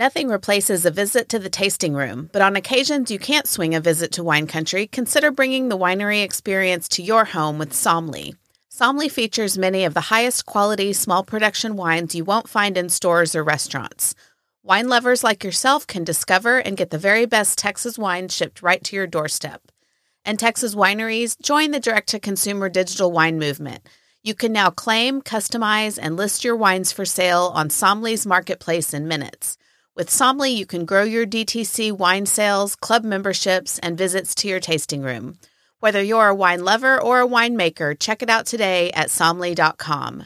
Nothing replaces a visit to the tasting room, but on occasions you can't swing a visit to wine country, consider bringing the winery experience to your home with Sommly. Sommly features many of the highest quality small production wines you won't find in stores or restaurants. Wine lovers like yourself can discover and get the very best Texas wine shipped right to your doorstep. And Texas wineries join the direct to consumer digital wine movement. You can now claim, customize, and list your wines for sale on Sommly's marketplace in minutes. With Sommly, you can grow your DTC wine sales, club memberships, and visits to your tasting room. Whether you're a wine lover or a winemaker, check it out today at sommly.com.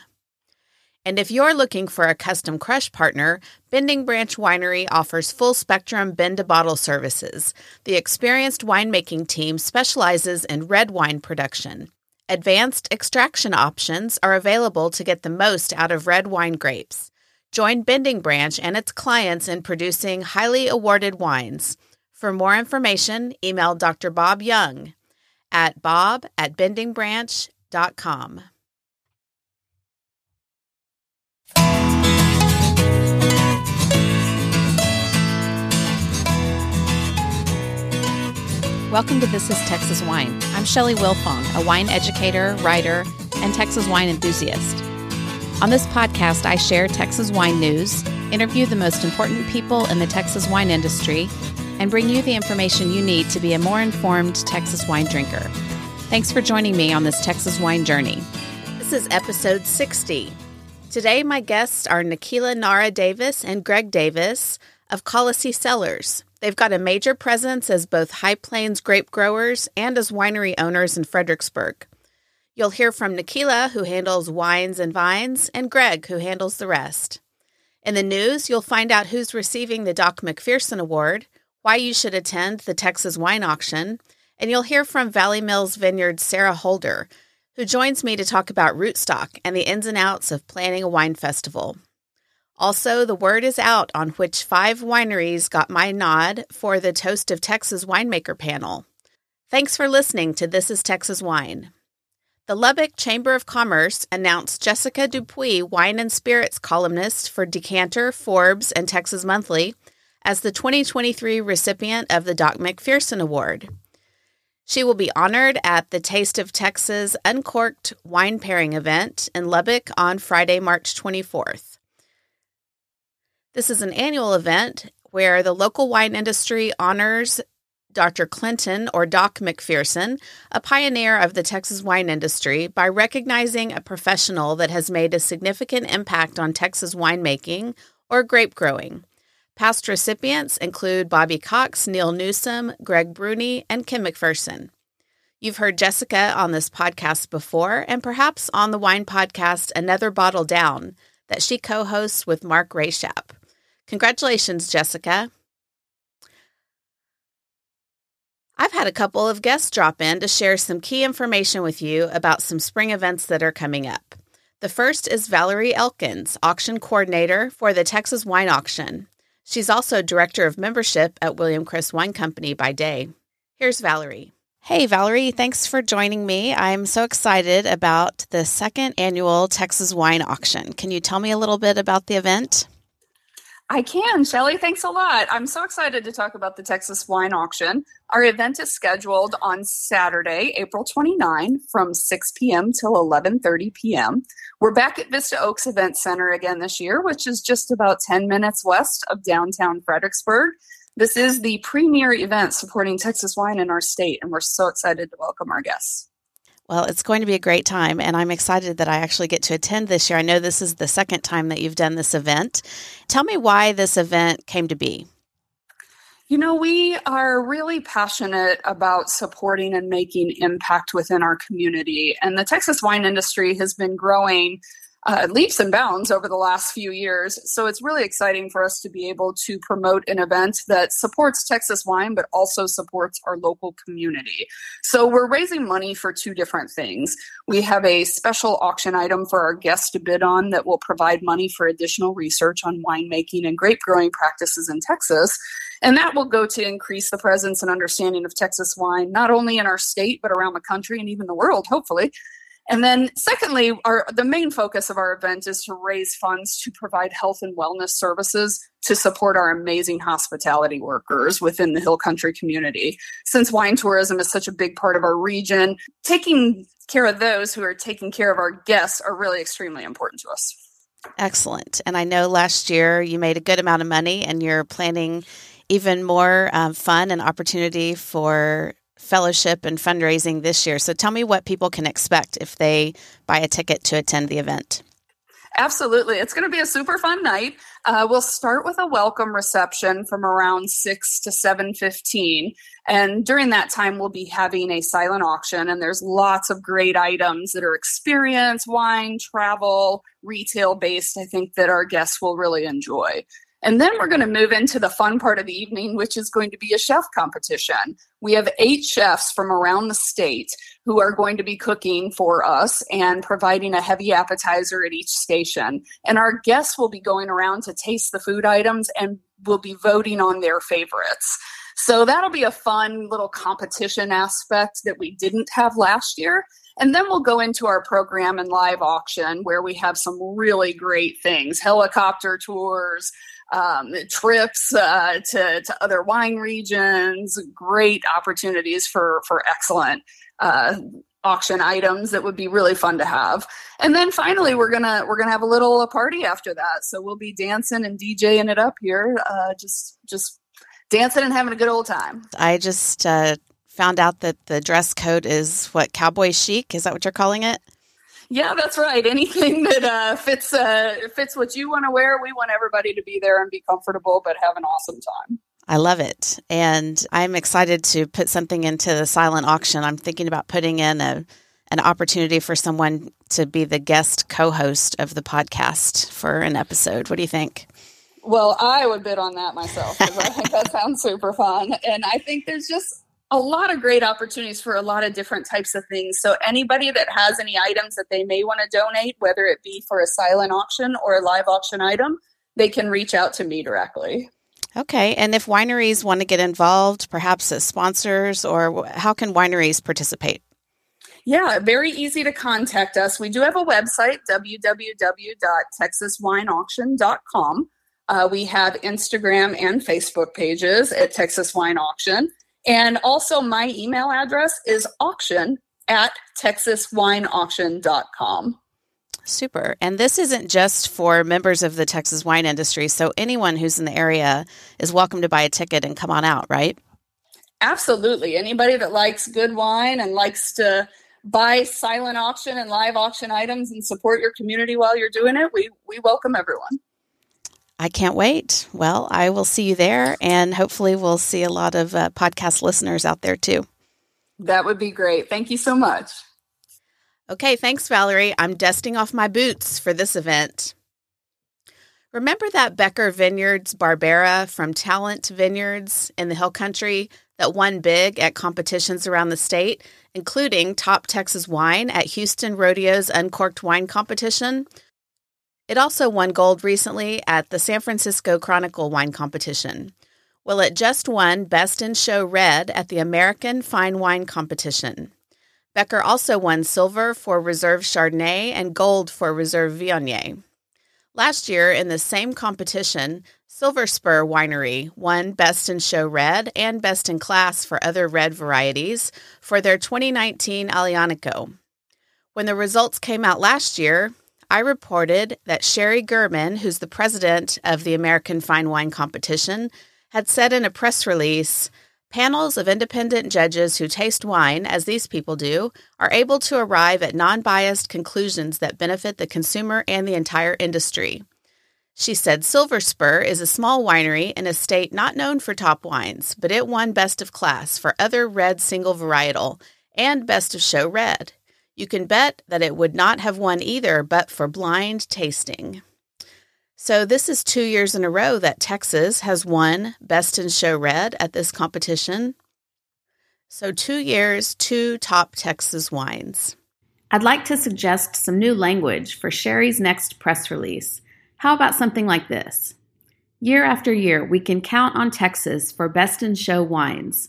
And if you're looking for a custom crush partner, Bending Branch Winery offers full spectrum bend to bottle services. The experienced winemaking team specializes in red wine production. Advanced extraction options are available to get the most out of red wine grapes. Join Bending Branch and its clients in producing highly awarded wines. For more information, email Dr. Bob Young at bob at bendingbranch.com. Welcome to This is Texas Wine. I'm Shelly Wilfong, a wine educator, writer, and Texas wine enthusiast. On this podcast, I share Texas wine news, interview the most important people in the Texas wine industry, and bring you the information you need to be a more informed Texas wine drinker. Thanks for joining me on this Texas wine journey. This is episode 60. Today, my guests are Nikhila Narra Davis and Greg Davis of Kalasi Cellars. They've got a major presence as both High Plains grape growers and as winery owners in Fredericksburg. You'll hear from Nikhila, who handles wines and vines, and Greg, who handles the rest. In the news, you'll find out who's receiving the Doc McPherson Award, why you should attend the Texas Wine Auction, and you'll hear from Valley Mills Vineyard Sarah Holder, who joins me to talk about rootstock and the ins and outs of planning a wine festival. Also, the word is out on which five wineries got my nod for the Toast of Texas Winemaker panel. Thanks for listening to This is Texas Wine. The Lubbock Chamber of Commerce announced Jessica Dupuy, wine and spirits columnist for Decanter, Forbes, and Texas Monthly, as the 2023 recipient of the Doc McPherson Award. She will be honored at the Taste of Texas Uncorked Wine Pairing event in Lubbock on Friday, March 24th. This is an annual event where the local wine industry honors Dr. Clinton, or Doc McPherson, a pioneer of the Texas wine industry, by recognizing a professional that has made a significant impact on Texas winemaking or grape growing. Past recipients include Bobby Cox, Neal Newsom, Greg Bruni, and Kim McPherson. You've heard Jessica on this podcast before, and perhaps on the wine podcast Another Bottle Down that she co hosts with Mark Rashap. Congratulations, Jessica. I've had a couple of guests drop in to share some key information with you about some spring events that are coming up. The first is Valerie Elkins, auction coordinator for the Texas Wine Auction. She's also director of membership at William Chris Wine Company by day. Here's Valerie. Hey, Valerie, thanks for joining me. I'm so excited about the second annual Texas Wine Auction. Can you tell me a little bit about the event? I can, Shelly. Thanks a lot. I'm so excited to talk about the Texas Wine Auction. Our event is scheduled on Saturday, April 29 from 6 p.m. till 11:30 p.m. We're back at Vista Oaks Event Center again this year, which is just about 10 minutes west of downtown Fredericksburg. This is the premier event supporting Texas wine in our state, and we're so excited to welcome our guests. Well, it's going to be a great time, and I'm excited that I actually get to attend this year. I know this is the second time that you've done this event. Tell me why this event came to be. You know, we are really passionate about supporting and making impact within our community. And the Texas wine industry has been growing uh, leaps and bounds over the last few years. So it's really exciting for us to be able to promote an event that supports Texas wine, but also supports our local community. So we're raising money for two different things. We have a special auction item for our guests to bid on that will provide money for additional research on winemaking and grape growing practices in Texas. And that will go to increase the presence and understanding of Texas wine, not only in our state, but around the country and even the world, hopefully. And then, secondly, our the main focus of our event is to raise funds to provide health and wellness services to support our amazing hospitality workers within the Hill Country community. Since wine tourism is such a big part of our region, taking care of those who are taking care of our guests are really extremely important to us. Excellent. And I know last year you made a good amount of money and you're planning even more um, fun and opportunity for fellowship and fundraising this year. So tell me what people can expect if they buy a ticket to attend the event. Absolutely. It's going to be a super fun night. Uh, we'll start with a welcome reception from around 6 to 7.15. And during that time, we'll be having a silent auction. And there's lots of great items that are experience, wine, travel, retail based, I think that our guests will really enjoy. And then we're going to move into the fun part of the evening, which is going to be a chef competition. We have eight chefs from around the state who are going to be cooking for us and providing a heavy appetizer at each station. And our guests will be going around to taste the food items and will be voting on their favorites. So that'll be a fun little competition aspect that we didn't have last year. And then we'll go into our program and live auction where we have some really great things helicopter tours, um, trips uh, to, to other wine regions, great opportunities for, for excellent uh, auction items that would be really fun to have. And then finally, we're gonna we're gonna have a little a party after that. So we'll be dancing and DJing it up here, uh, just just dancing and having a good old time. I just uh, found out that the dress code is what cowboy chic. Is that what you're calling it? Yeah, that's right. Anything that uh, fits uh, fits what you want to wear, we want everybody to be there and be comfortable, but have an awesome time. I love it, and I'm excited to put something into the silent auction. I'm thinking about putting in a an opportunity for someone to be the guest co-host of the podcast for an episode. What do you think? Well, I would bid on that myself because I think that sounds super fun. And I think there's just a lot of great opportunities for a lot of different types of things. So, anybody that has any items that they may want to donate, whether it be for a silent auction or a live auction item, they can reach out to me directly. Okay. And if wineries want to get involved, perhaps as sponsors, or how can wineries participate? Yeah, very easy to contact us. We do have a website, www.texaswineauction.com. Uh, we have Instagram and Facebook pages at Texas Wine Auction. And also, my email address is auction at texaswineauction.com. Super. And this isn't just for members of the Texas wine industry. So, anyone who's in the area is welcome to buy a ticket and come on out, right? Absolutely. Anybody that likes good wine and likes to buy silent auction and live auction items and support your community while you're doing it, we, we welcome everyone. I can't wait. Well, I will see you there, and hopefully, we'll see a lot of uh, podcast listeners out there too. That would be great. Thank you so much. Okay, thanks, Valerie. I'm dusting off my boots for this event. Remember that Becker Vineyards Barbera from Tallent Vineyards in the Hill Country that won big at competitions around the state, including Top Texas Wine at Houston Rodeo's Uncorked Wine Competition? It also won gold recently at the San Francisco Chronicle Wine Competition. Well, it just won Best in Show Red at the American Fine Wine Competition. Becker also won silver for Reserve Chardonnay and gold for Reserve Viognier. Last year, in the same competition, Silver Spur Winery won Best in Show Red and Best in Class for other red varieties for their 2019 Aglianico. When the results came out last year, I reported that Shari Gherman, who's the president of the American Fine Wine Competition, had said in a press release panels of independent judges who taste wine, as these people do, are able to arrive at non biased conclusions that benefit the consumer and the entire industry. She said Silver Spur is a small winery in a state not known for top wines, but it won Best of Class for other red single varietal and Best of Show Red. You can bet that it would not have won either but for blind tasting. So, this is two years in a row that Texas has won Best in Show Red at this competition. So, two years, two top Texas wines. I'd like to suggest some new language for Shari's next press release. How about something like this? Year after year, we can count on Texas for Best in Show wines.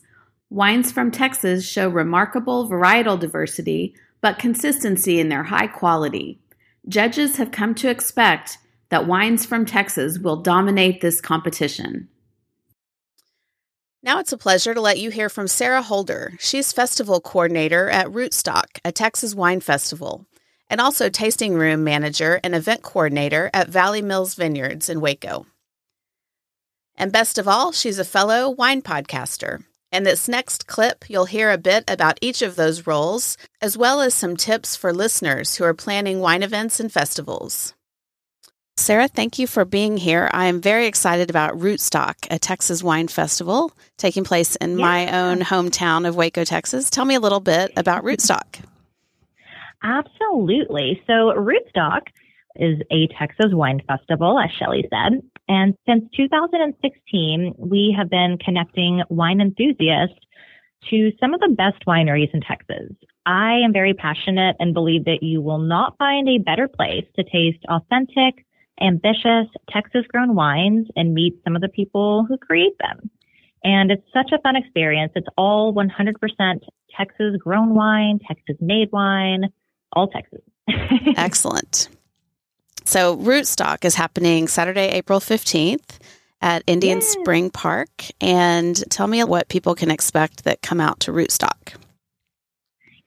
Wines from Texas show remarkable varietal diversity but consistency in their high quality. Judges have come to expect that wines from Texas will dominate this competition. Now it's a pleasure to let you hear from Sarah Holder. She's festival coordinator at Rootstock, a Texas wine festival, and also tasting room manager and event coordinator at Valley Mills Vineyards in Waco. And best of all, she's a fellow wine podcaster. In this next clip, you'll hear a bit about each of those roles, as well as some tips for listeners who are planning wine events and festivals. Sarah, thank you for being here. I am very excited about Rootstock, a Texas wine festival taking place in yeah. my own hometown of Waco, Texas. Tell me a little bit about Rootstock. Absolutely. So, Rootstock is a Texas wine festival, as Shelly said. And since 2016, we have been connecting wine enthusiasts to some of the best wineries in Texas. I am very passionate and believe that you will not find a better place to taste authentic, ambitious Texas grown wines and meet some of the people who create them. And it's such a fun experience. It's all 100% Texas grown wine, Texas made wine, all Texas. Excellent. So Rootstock is happening Saturday, April 15th at Indian Yay. Spring Park. And tell me what people can expect that come out to Rootstock.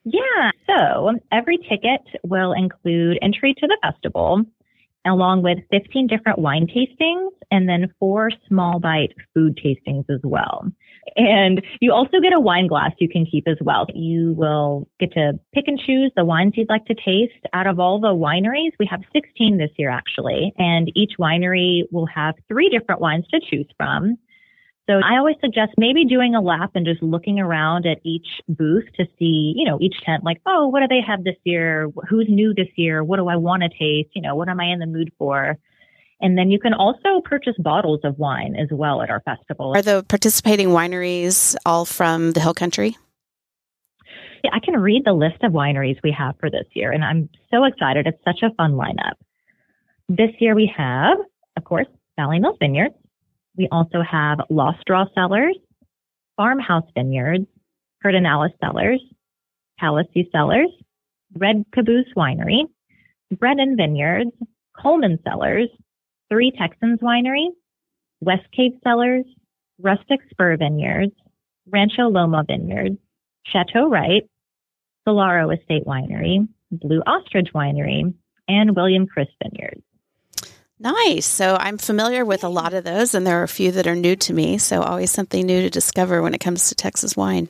Yeah, so every ticket will include entry to the festival, along with 15 different wine tastings and then four small bite food tastings as well. And you also get a wine glass you can keep as well. You will get to pick and choose the wines you'd like to taste out of all the wineries. We have 16 this year actually, and each winery will have three different wines to choose from. So I always suggest maybe doing a lap and just looking around at each booth to see, you know, each tent, like, oh, what do they have this year? Who's new this year? What do I want to taste? You know, what am I in the mood for? And then you can also purchase bottles of wine as well at our festival. Are the participating wineries all from the Hill Country? Yeah, I can read the list of wineries we have for this year, and I'm so excited. It's such a fun lineup. This year we have, of course, Valley Mills Vineyards, we also have Lost Draw Cellars, Farmhouse Vineyards, Pedernales Cellars, Kalasi Cellars, Red Caboose Winery, Brennan Vineyards, Kuhlman Cellars, Three Texans Winery, Westcave Cellars, Rustic Spur Vineyards, Rancho Loma Vineyards, Chateau Wright, Solaro Estate Winery, Blue Ostrich Winery, and William Chris Vineyards. Nice. So I'm familiar with a lot of those, and there are a few that are new to me. So always something new to discover when it comes to Texas wine.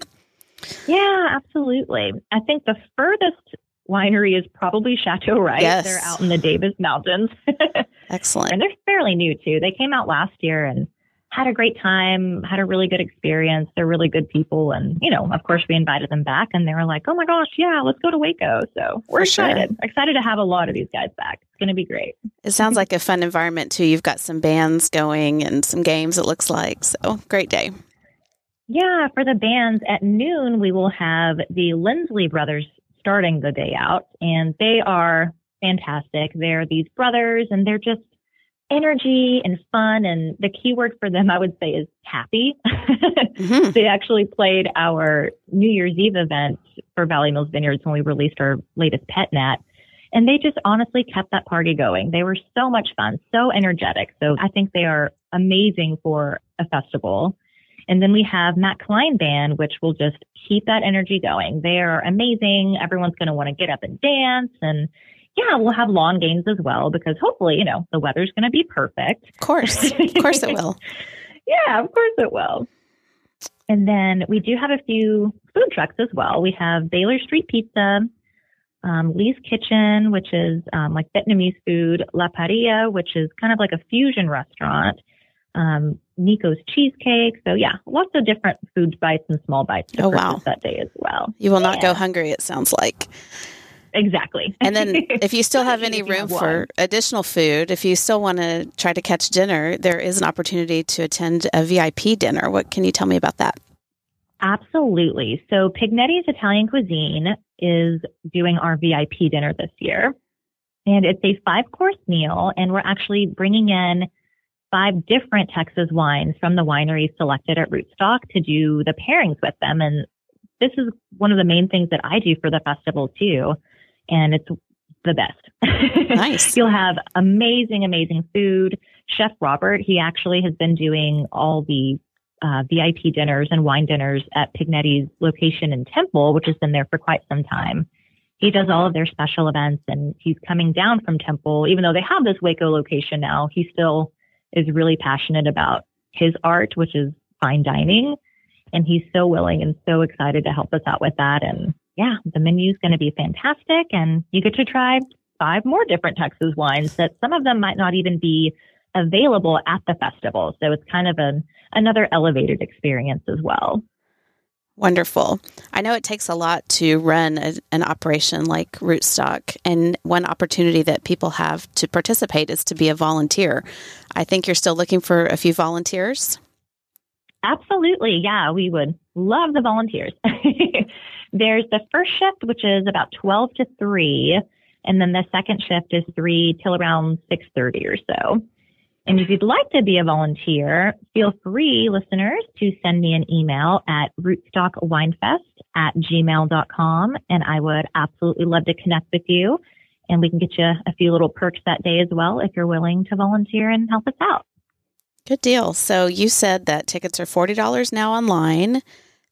Yeah, absolutely. I think the furthest winery is probably Chateau Wright. Yes. They're out in the Davis Mountains. Excellent. And they're fairly new too. They came out last year and had a great time, had a really good experience. They're really good people. And, you know, of course, we invited them back and they were like, oh my gosh, yeah, let's go to Waco. So we're For excited. Sure. Excited to have a lot of these guys back. It's going to be great. It sounds like a fun environment too. You've got some bands going and some games, it looks like. So great day. Yeah, for the bands at noon, we will have the Lindsley brothers starting the day out, and they are fantastic. They're these brothers, and they're just energy and fun. And the key word for them, I would say, is happy. mm-hmm. They actually played our New Year's Eve event for Valley Mills Vineyards when we released our latest pet nat. And they just honestly kept that party going. They were so much fun, so energetic. So I think they are amazing for a festival. And then we have Matt Klein Band, which will just keep that energy going. They are amazing. Everyone's going to want to get up and dance and yeah, we'll have lawn games as well because hopefully, you know, the weather's going to be perfect. Of course. Of course it will. yeah, of course it will. And then we do have a few food trucks as well. We have Baylor Street Pizza, um, Lee's Kitchen, which is um, like Vietnamese food, La Paria, which is kind of like a fusion restaurant, um, Nico's Cheesecake. So, yeah, lots of different food bites and small bites oh, wow. that day as well. You will yeah. not go hungry, it sounds like. Exactly. and then if you still have any room for additional food, if you still want to try to catch dinner, there is an opportunity to attend a VIP dinner. What can you tell me about that? Absolutely. So Pignetti's Italian Cuisine is doing our VIP dinner this year. And it's a five course meal. And we're actually bringing in five different Texas wines from the wineries selected at Rootstock to do the pairings with them. And this is one of the main things that I do for the festival too. And it's the best. Nice. You'll have amazing, amazing food. Chef Robert, he actually has been doing all the uh, VIP dinners and wine dinners at Pignetti's location in Temple, which has been there for quite some time. He does all of their special events and he's coming down from Temple, even though they have this Waco location now, he still is really passionate about his art, which is fine dining. And he's so willing and so excited to help us out with that. And yeah, the menu is going to be fantastic. And you get to try five more different Texas wines that some of them might not even be available at the festival. So it's kind of an, another elevated experience as well. Wonderful. I know it takes a lot to run a, an operation like Rootstock, and one opportunity that people have to participate is to be a volunteer. I think you're still looking for a few volunteers. Absolutely. Yeah, we would love the volunteers. There's the first shift, which is about 12 to 3, and then the second shift is 3 till around 6:30 or so. And if you'd like to be a volunteer, feel free, listeners, to send me an email at rootstockwinefest at gmail.com. And I would absolutely love to connect with you. And we can get you a few little perks that day as well if you're willing to volunteer and help us out. Good deal. So you said that tickets are $40 now online.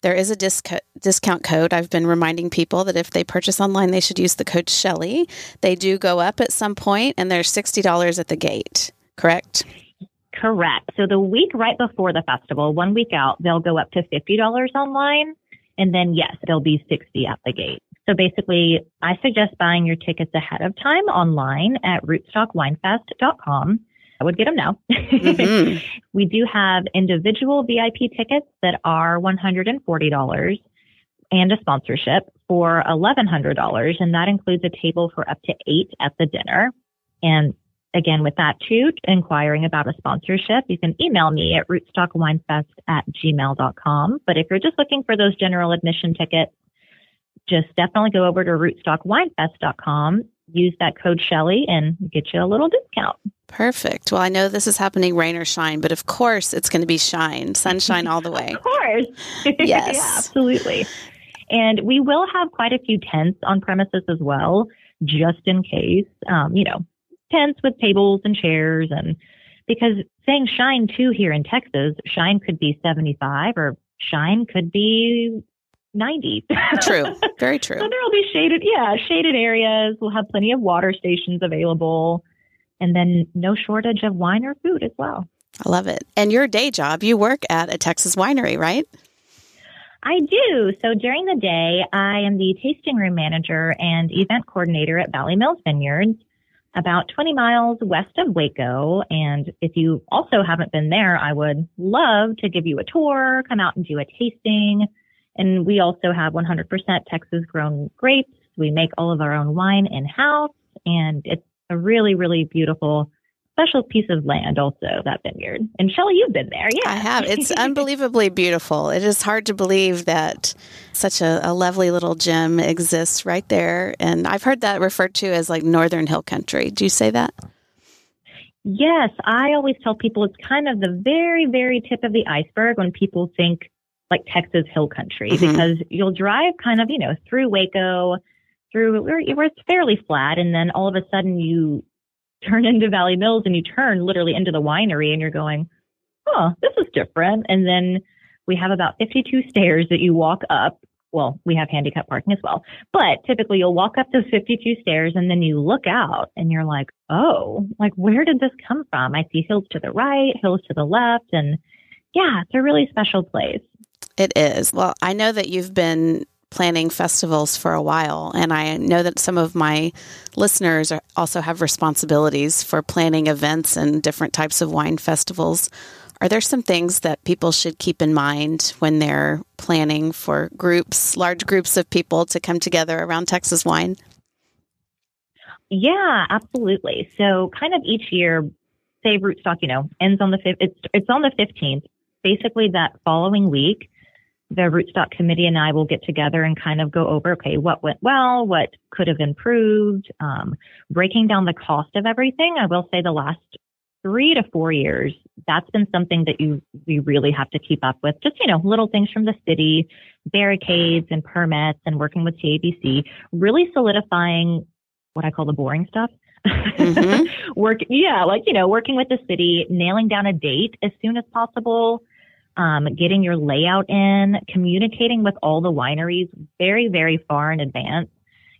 There is a disc- discount code. I've been reminding people that if they purchase online, they should use the code Shelly. They do go up at some point, and they're $60 at the gate correct? Correct. So the week right before the festival, one week out, they'll go up to $50 online. And then, yes, they'll be 60 at the gate. So basically, I suggest buying your tickets ahead of time online at rootstockwinefest.com. I would get them now. Mm-hmm. we do have individual VIP tickets that are $140 and a sponsorship for $1,100. And that includes a table for up to eight at the dinner. And Again, with that too, inquiring about a sponsorship, you can email me at rootstockwinefest at gmail.com. But if you're just looking for those general admission tickets, just definitely go over to rootstockwinefest.com, use that code Shelly and get you a little discount. Perfect. Well, I know this is happening rain or shine, but of course it's going to be shine, sunshine all the way. of course. Yes. yeah, absolutely. And we will have quite a few tents on premises as well, just in case. Um, you know, tents with tables and chairs and because saying shine too here in Texas, shine could be 75 or shine could be 90. True. Very true. so there'll be shaded, yeah, shaded areas. We'll have plenty of water stations available and then no shortage of wine or food as well. I love it. And your day job, you work at a Texas winery, right? I do. So during the day, I am the tasting room manager and event coordinator at Valley Mills Vineyards about 20 miles west of Waco. And if you also haven't been there, I would love to give you a tour, come out and do a tasting. And we also have 100% Texas grown grapes. We make all of our own wine in house and it's a really, really beautiful special piece of land also that vineyard. And shelly you've been there yeah. I have. It's unbelievably beautiful. It is hard to believe that such a, a, lovely little gem exists right there. And i've heard that referred to as like northern hill country. Do you say that? Yes. I always tell people it's kind of the very very tip of the iceberg when people think like texas hill country mm-hmm. because you'll drive kind of you know through waco through where, it's fairly flat and then all of a sudden you turn into Valley Mills and you turn literally into the winery and you're going, oh, this is different. And then we have about 52 stairs that you walk up. Well, we have handicap parking as well, but typically you'll walk up those 52 stairs and then you look out and you're like, oh, like where did this come from? I see hills to the right, hills to the left. And yeah, it's a really special place. It is. Well, I know that you've been planning festivals for a while, and I know that some of my listeners are, also have responsibilities for planning events and different types of wine festivals. Are there some things that people should keep in mind when they're planning for groups, large groups of people to come together around Texas wine? Yeah, absolutely. So, kind of each year, say Rootstock, you know, ends on the fifth. It's it's on the fifteenth. Basically, that following week, the Rootstock committee and I will get together and kind of go over, okay, what went well, what could have improved, um, breaking down the cost of everything. I will say the last three to four years, that's been something that you we really have to keep up with. Just you know, little things from the city, barricades and permits, and working with TABC, really solidifying what I call the boring stuff. Mm-hmm. Work, yeah, like you know, working with the city, nailing down a date as soon as possible. Um, getting your layout in, communicating with all the wineries very, very far in advance.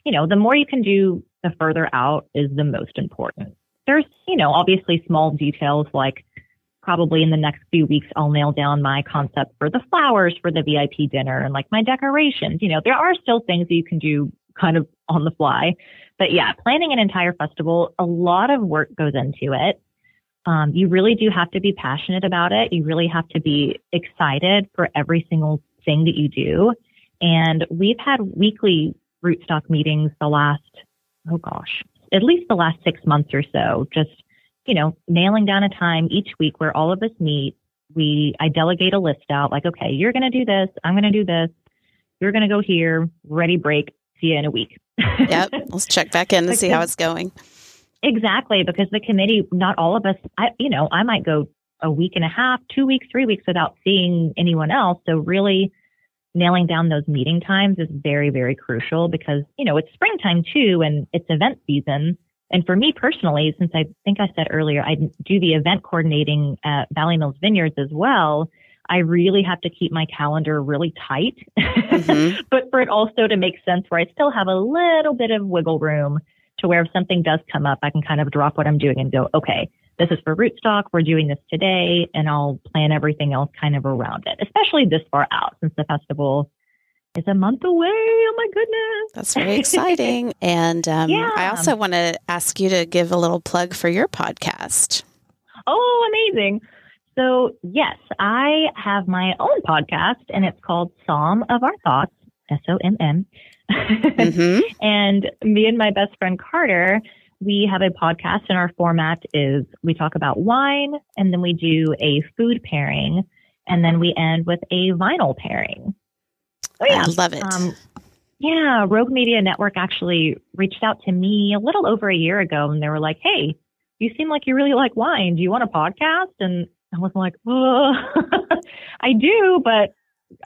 You know, the more you can do the further out is the most important. There's, you know, obviously small details like probably in the next few weeks, I'll nail down my concept for the flowers for the VIP dinner and like my decorations. You know, there are still things that you can do kind of on the fly. But yeah, planning an entire festival, a lot of work goes into it. Um, you really do have to be passionate about it. You really have to be excited for every single thing that you do. And we've had weekly rootstock meetings the last oh gosh, at least the last six months or so, just, you know, nailing down a time each week where all of us meet. We, I delegate a list out like, okay, you're going to do this. I'm going to do this. You're going to go here. Ready, break. See you in a week. yep. Let's check back in to see how it's going. Exactly. Because the committee, not all of us, I, you know, I might go a week and a half, two weeks, three weeks without seeing anyone else. So really, nailing down those meeting times is very, very crucial because, you know, it's springtime too and it's event season. And for me personally, since I think I said earlier, I do the event coordinating at Valley Mills Vineyards as well. I really have to keep my calendar really tight, mm-hmm. but for it also to make sense where I still have a little bit of wiggle room to where if something does come up, I can kind of drop what I'm doing and go, okay, this is for rootstock. We're doing this today, and I'll plan everything else kind of around it, especially this far out since the festival is a month away. Oh my goodness. That's very exciting. and um, yeah. I also want to ask you to give a little plug for your podcast. Oh, amazing. So, yes, I have my own podcast, and it's called Somm of Our Thoughts, S O M M. Mm-hmm. And me and my best friend Carter we have a podcast and our format is we talk about wine and then we do a food pairing and then we end with a vinyl pairing. Oh, yeah. I love it. Um, yeah, Rogue Media Network actually reached out to me a little over a year ago and they were like, Hey, you seem like you really like wine. Do you want a podcast? And I was like, oh, I do, but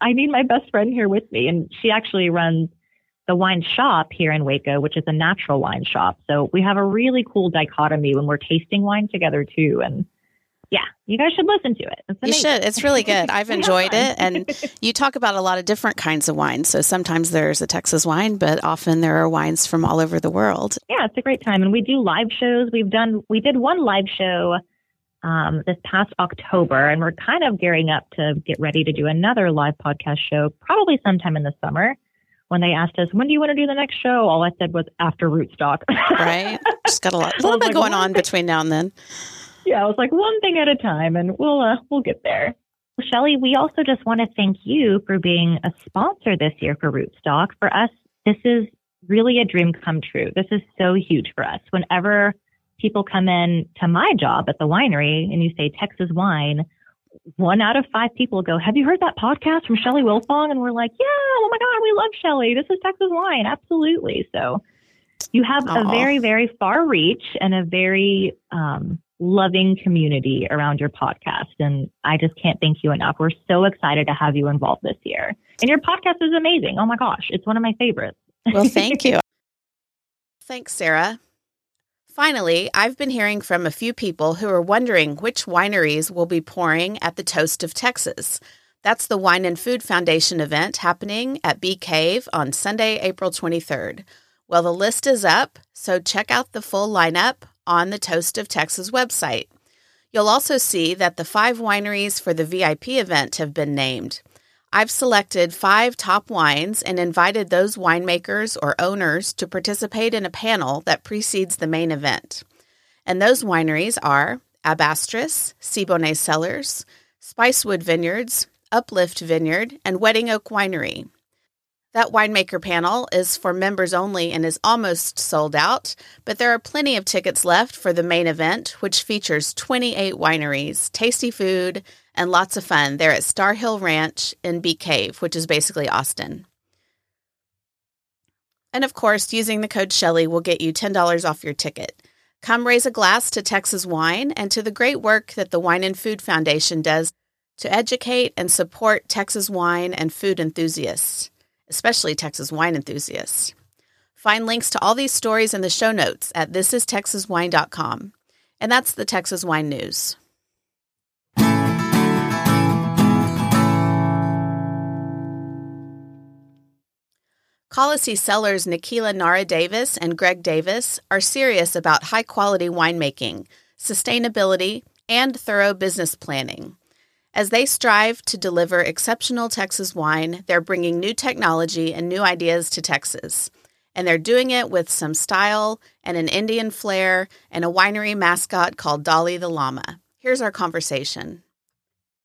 I need my best friend here with me. And she actually runs the wine shop here in Waco, which is a natural wine shop. So we have a really cool dichotomy when we're tasting wine together too. And yeah, you guys should listen to it. you should. It's really good. I've enjoyed it. And you talk about a lot of different kinds of wine. So sometimes there's a Texas wine, but often there are wines from all over the world. Yeah, it's a great time. And we do live shows. We've done, we did one live show um, this past October, and we're kind of gearing up to get ready to do another live podcast show probably sometime in the summer when they asked us, when do you want to do the next show? All I said was after rootstock. right. Just got a lot, a little bit like, going on thing. between now and then. Yeah. I was like one thing at a time and we'll, uh, we'll get there. Shelly, we also just want to thank you for being a sponsor this year for Rootstock. For us, this is really a dream come true. This is so huge for us. Whenever people come in to my job at the winery and you say Texas wine, one out of five people go, Have you heard that podcast from Shelly Wilfong? And we're like, Yeah, oh my God, we love Shelly. This is Texas wine. Absolutely. So you have Aww. a very, very far reach and a very um, loving community around your podcast. And I just can't thank you enough. We're so excited to have you involved this year. And your podcast is amazing. Oh my gosh, it's one of my favorites. Well, thank you. Thanks, Sarah. Finally, I've been hearing from a few people who are wondering which wineries will be pouring at the Toast of Texas. That's the Wine and Food Foundation event happening at Bee Cave on Sunday, April 23rd. Well, the list is up, so check out the full lineup on the Toast of Texas website. You'll also see that the five wineries for the VIP event have been named. I've selected five top wines and invited those winemakers or owners to participate in a panel that precedes the main event. And those wineries are Ab Astris, Siboney Cellars, Spicewood Vineyards, Uplift Vineyard, and Wedding Oak Winery. That winemaker panel is for members only and is almost sold out, but there are plenty of tickets left for the main event, which features 28 wineries, tasty food, and lots of fun. They're at Star Hill Ranch in Bee Cave, which is basically Austin. And of course, using the code Shelly will get you $10 off your ticket. Come raise a glass to Texas wine and to the great work that the Wine and Food Foundation does to educate and support Texas wine and food enthusiasts, especially Texas wine enthusiasts. Find links to all these stories in the show notes at thisistexaswine.com. And that's the Texas Wine News. Kalasi Cellars Nikhila Narra Davis and Greg Davis are serious about high quality winemaking, sustainability, and thorough business planning. As they strive to deliver exceptional Texas wine, they're bringing new technology and new ideas to Texas. And they're doing it with some style and an Indian flair and a winery mascot called Dolly the Llama. Here's our conversation.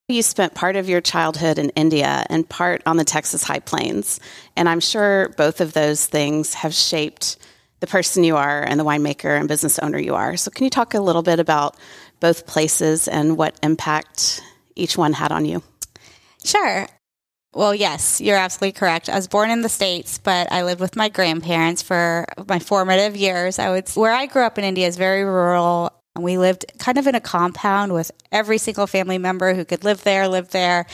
You spent part of your childhood in India and part on the Texas High Plains. And I'm sure both of those things have shaped the person you are and the winemaker and business owner you are. So, can you talk a little bit about both places and what impact each one had on you? Sure. Well, yes, you're absolutely correct. I was born in the States, but I lived with my grandparents for my formative years. I would, where I grew up in India is very rural we lived kind of in a compound with every single family member who could live there, live there.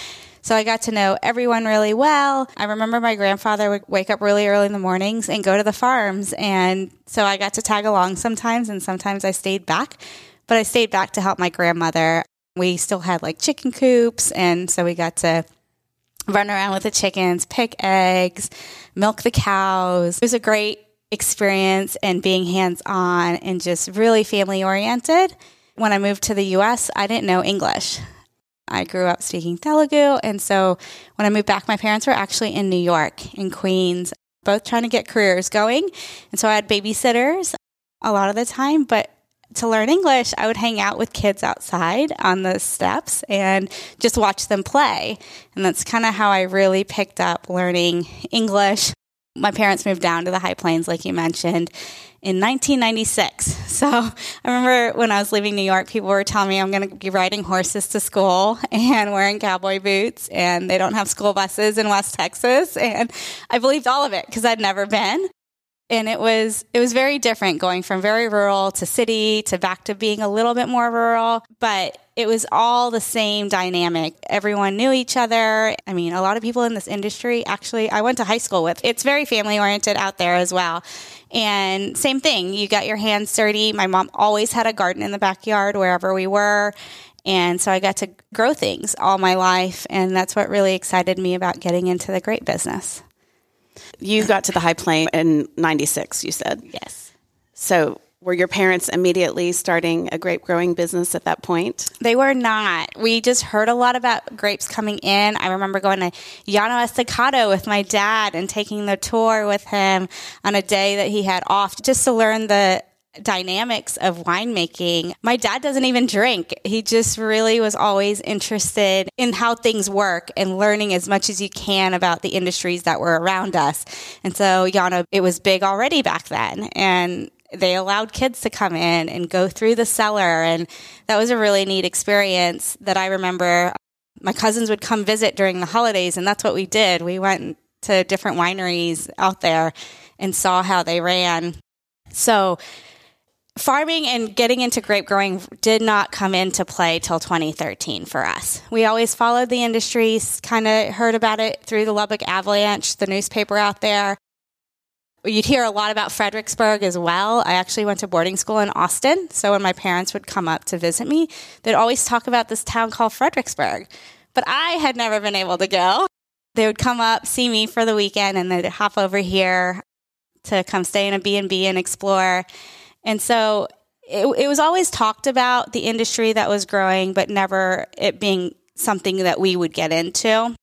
So I got to know everyone really well. I remember my grandfather would wake up really early in the mornings and go to the farms. And so I got to tag along sometimes, and sometimes I stayed back. But I stayed back to help my grandmother. We still had like chicken coops. And so we got to run around with the chickens, pick eggs, milk the cows. It was a great experience and being hands on and just really family oriented. When I moved to the US, I didn't know English. I grew up speaking Telugu. And so when I moved back, my parents were actually in New York, in Queens, both trying to get careers going. And so I had babysitters a lot of the time, but to learn English, I would hang out with kids outside on the steps and just watch them play. And that's kind of how I really picked up learning English my parents moved down to the High Plains, like you mentioned, in 1996. So I remember when I was leaving New York, people were telling me I'm going to be riding horses to school and wearing cowboy boots, and they don't have school buses in West Texas. And I believed all of it because I'd never been. And it was it was very different going from very rural to city to back to being a little bit more rural, but it was all the same dynamic. Everyone knew each other. I mean, a lot of people in this industry actually I went to high school with. It's very family oriented out there as well. And same thing, you got your hands dirty. My mom always had a garden in the backyard wherever we were. And so I got to grow things all my life. And that's what really excited me about getting into the grape business. You got to the high plane in 96, you said? Yes. So were your parents immediately starting a grape growing business at that point? They were not. We just heard a lot about grapes coming in. I remember going to Llano Estacado with my dad and taking the tour with him on a day that he had off just to learn the dynamics of winemaking. My dad doesn't even drink. He just really was always interested in how things work and learning as much as you can about the industries that were around us. And so, Llano, it was big already back then. And they allowed kids to come in and go through the cellar. And that was a really neat experience that I remember my cousins would come visit during the holidays. And that's what we did. We went to different wineries out there and saw how they ran. So, farming and getting into grape growing did not come into play till 2013 for us. We always followed the industries, kind of heard about it through the Lubbock Avalanche, the newspaper out there. You'd hear a lot about Fredericksburg as well. I actually went to boarding school in Austin. So when my parents would come up to visit me, they'd always talk about this town called Fredericksburg. But I had never been able to go. They would come up, see me for the weekend, and they'd hop over here to come stay in a B&B and explore. And so it, it was always talked about the industry that was growing, but never it being something that we would get into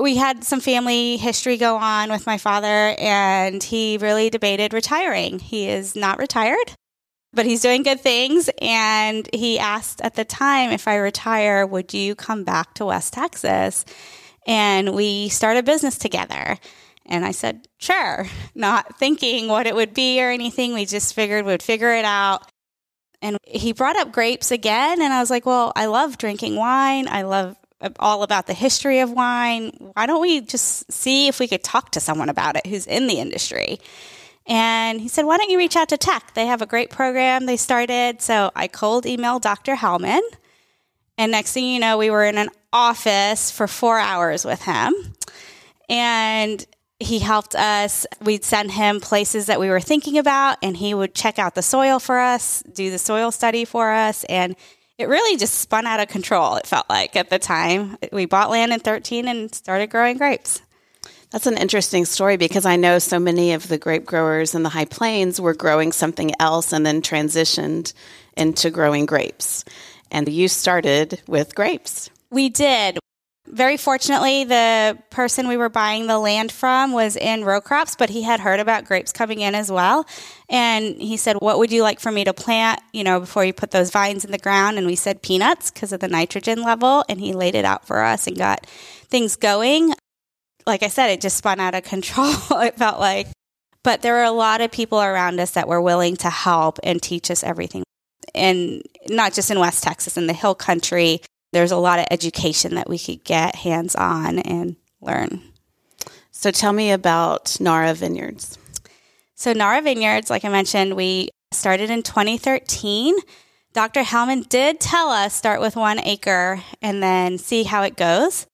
we had some family history go on with my father, and he really debated retiring. He is not retired, but he's doing good things. And he asked at the time, if I retire, would you come back to West Texas? And we start a business together. And I said, sure, not thinking what it would be or anything. We just figured we'd figure it out. And he brought up grapes again. And I was like, well, I love drinking wine. I love all about the history of wine. Why don't we just see if we could talk to someone about it who's in the industry? And he said, Why don't you reach out to Tech? They have a great program they started. So I cold emailed Dr. Hellman. And next thing you know, we were in an office for four hours with him. And he helped us. We'd send him places that we were thinking about, and he would check out the soil for us, do the soil study for us. And it really just spun out of control, it felt like at the time. We bought land in 13 and started growing grapes. That's an interesting story because I know so many of the grape growers in the High Plains were growing something else and then transitioned into growing grapes. And you started with grapes. We did. Very fortunately, the person we were buying the land from was in row crops, but he had heard about grapes coming in as well. And he said, What would you like for me to plant, you know, before you put those vines in the ground? And we said peanuts because of the nitrogen level. And he laid it out for us and got things going like I said, it just spun out of control. it felt like. But there were a lot of people around us that were willing to help and teach us everything. And not just in West Texas, in the hill country, there's a lot of education that we could get hands on and learn. So tell me about Narra Vineyards. So, Narra Vineyards, like I mentioned, we started in 2013. Dr. Hellman did tell us start with one acre and then see how it goes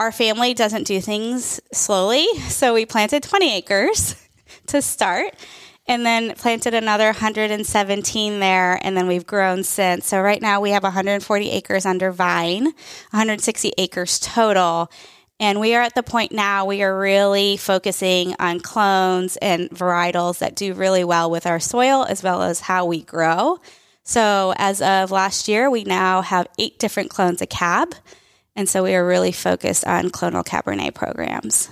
our family doesn't do things slowly. So we planted 20 acres to start and then planted another 117 there. And then we've grown since. So right now we have 140 acres under vine, 160 acres total. And we are at the point now we are really focusing on clones and varietals that do really well with our soil as well as how we grow. So as of last year, we now have eight different clones of cab. And so we are really focused on clonal Cabernet programs.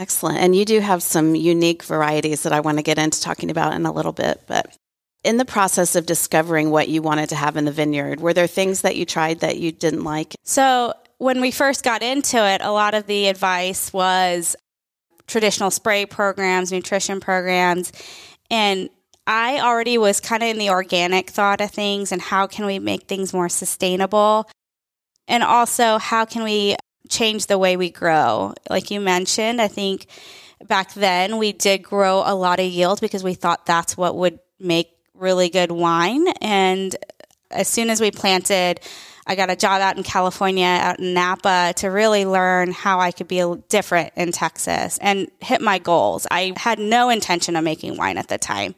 Excellent. And you do have some unique varieties that I want to get into talking about in a little bit. But in the process of discovering what you wanted to have in the vineyard, were there things that you tried that you didn't like? So, when we first got into it, a lot of the advice was traditional spray programs, nutrition programs. And I already was kind of in the organic thought of things and how can we make things more sustainable. And also, how can we change the way we grow? Like you mentioned, I think back then we did grow a lot of yield because we thought that's what would make really good wine. And as soon as we planted, I got a job out in California, out in Napa, to really learn how I could be different in Texas and hit my goals. I had no intention of making wine at the time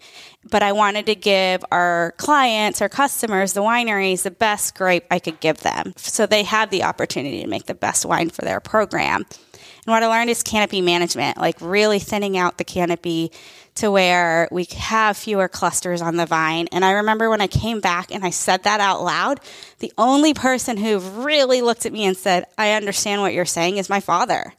but I wanted to give our clients, our customers, the wineries, the best grape I could give them. So they have the opportunity to make the best wine for their program. And what I learned is canopy management, like really thinning out the canopy to where we have fewer clusters on the vine. And I remember when I came back and I said that out loud, the only person who really looked at me and said, I understand what you're saying is my father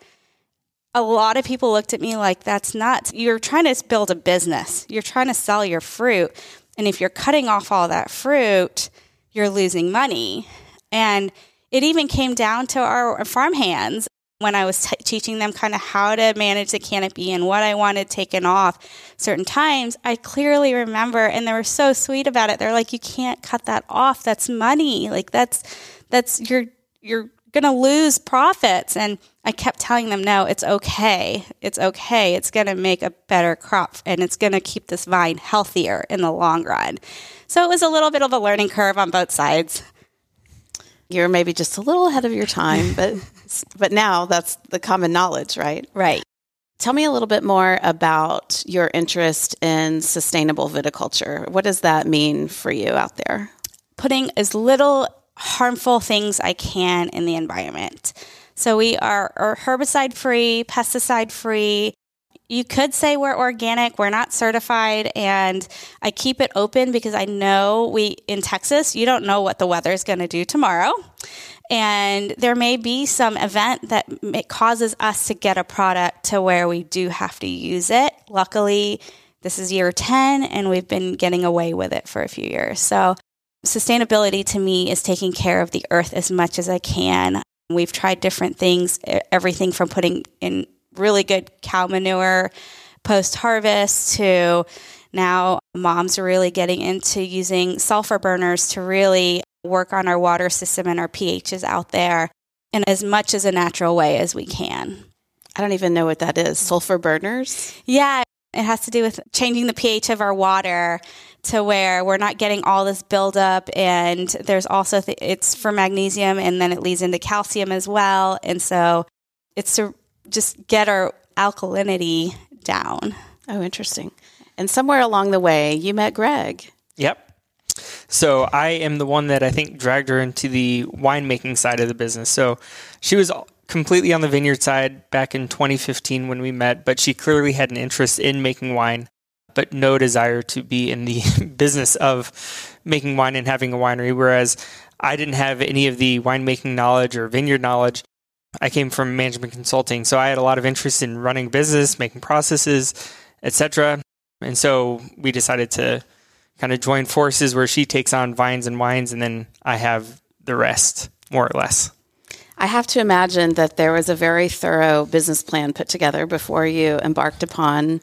a lot of people looked at me like that's nuts. You're trying to build a business. You're trying to sell your fruit. And if you're cutting off all that fruit, you're losing money. And it even came down to our farm hands when I was t- teaching them kind of how to manage the canopy and what I wanted taken off certain times. I clearly remember, and they were so sweet about it. They're like, "You can't cut that off. That's money. Like that's that's you're you're to lose profits." And I kept telling them, no, it's okay. It's okay. It's to make a better crop and it's to keep this vine healthier in the long run. So it was a little bit of a learning curve on both sides. You're maybe just a little ahead of your time, but but now that's the common knowledge, right? Right. Tell me a little bit more about your interest in sustainable viticulture. What does that mean for you out there? Putting as little harmful things I can in the environment. So we are, are herbicide free, pesticide free. You could say we're organic. We're not certified. And I keep it open because I know we, in Texas, you don't know what the weather is going to do tomorrow. And there may be some event that causes us to get a product to where we do have to use it. Luckily, this is year 10 and we've been getting away with it for a few years. So sustainability to me is taking care of the earth as much as I can. We've tried different things, everything from putting in really good cow manure post harvest to now moms are really getting into using sulfur burners to really work on our water system and our pHs out there in as much as a natural way as we can. I don't even know what that is. Sulfur burners? Yeah. It has to do with changing the pH of our water to where we're not getting all this buildup. And there's also, th- it's for magnesium and then it leads into calcium as well. And so it's to just get our alkalinity down. Oh, interesting. And somewhere along the way, you met Greg. Yep. So I am the one that I think dragged her into the winemaking side of the business. So she was completely on the vineyard side back in 2015 when we met, but she clearly had an interest in making wine, but no desire to be in the business of making wine and having a winery. Whereas I didn't have any of the winemaking knowledge or vineyard knowledge. I came from management consulting, so I had a lot of interest in running business, making processes, etc. And so we decided to kind of join forces where she takes on vines and wines, and then I have the rest, more or less. I have to imagine that there was a very thorough business plan put together before you embarked upon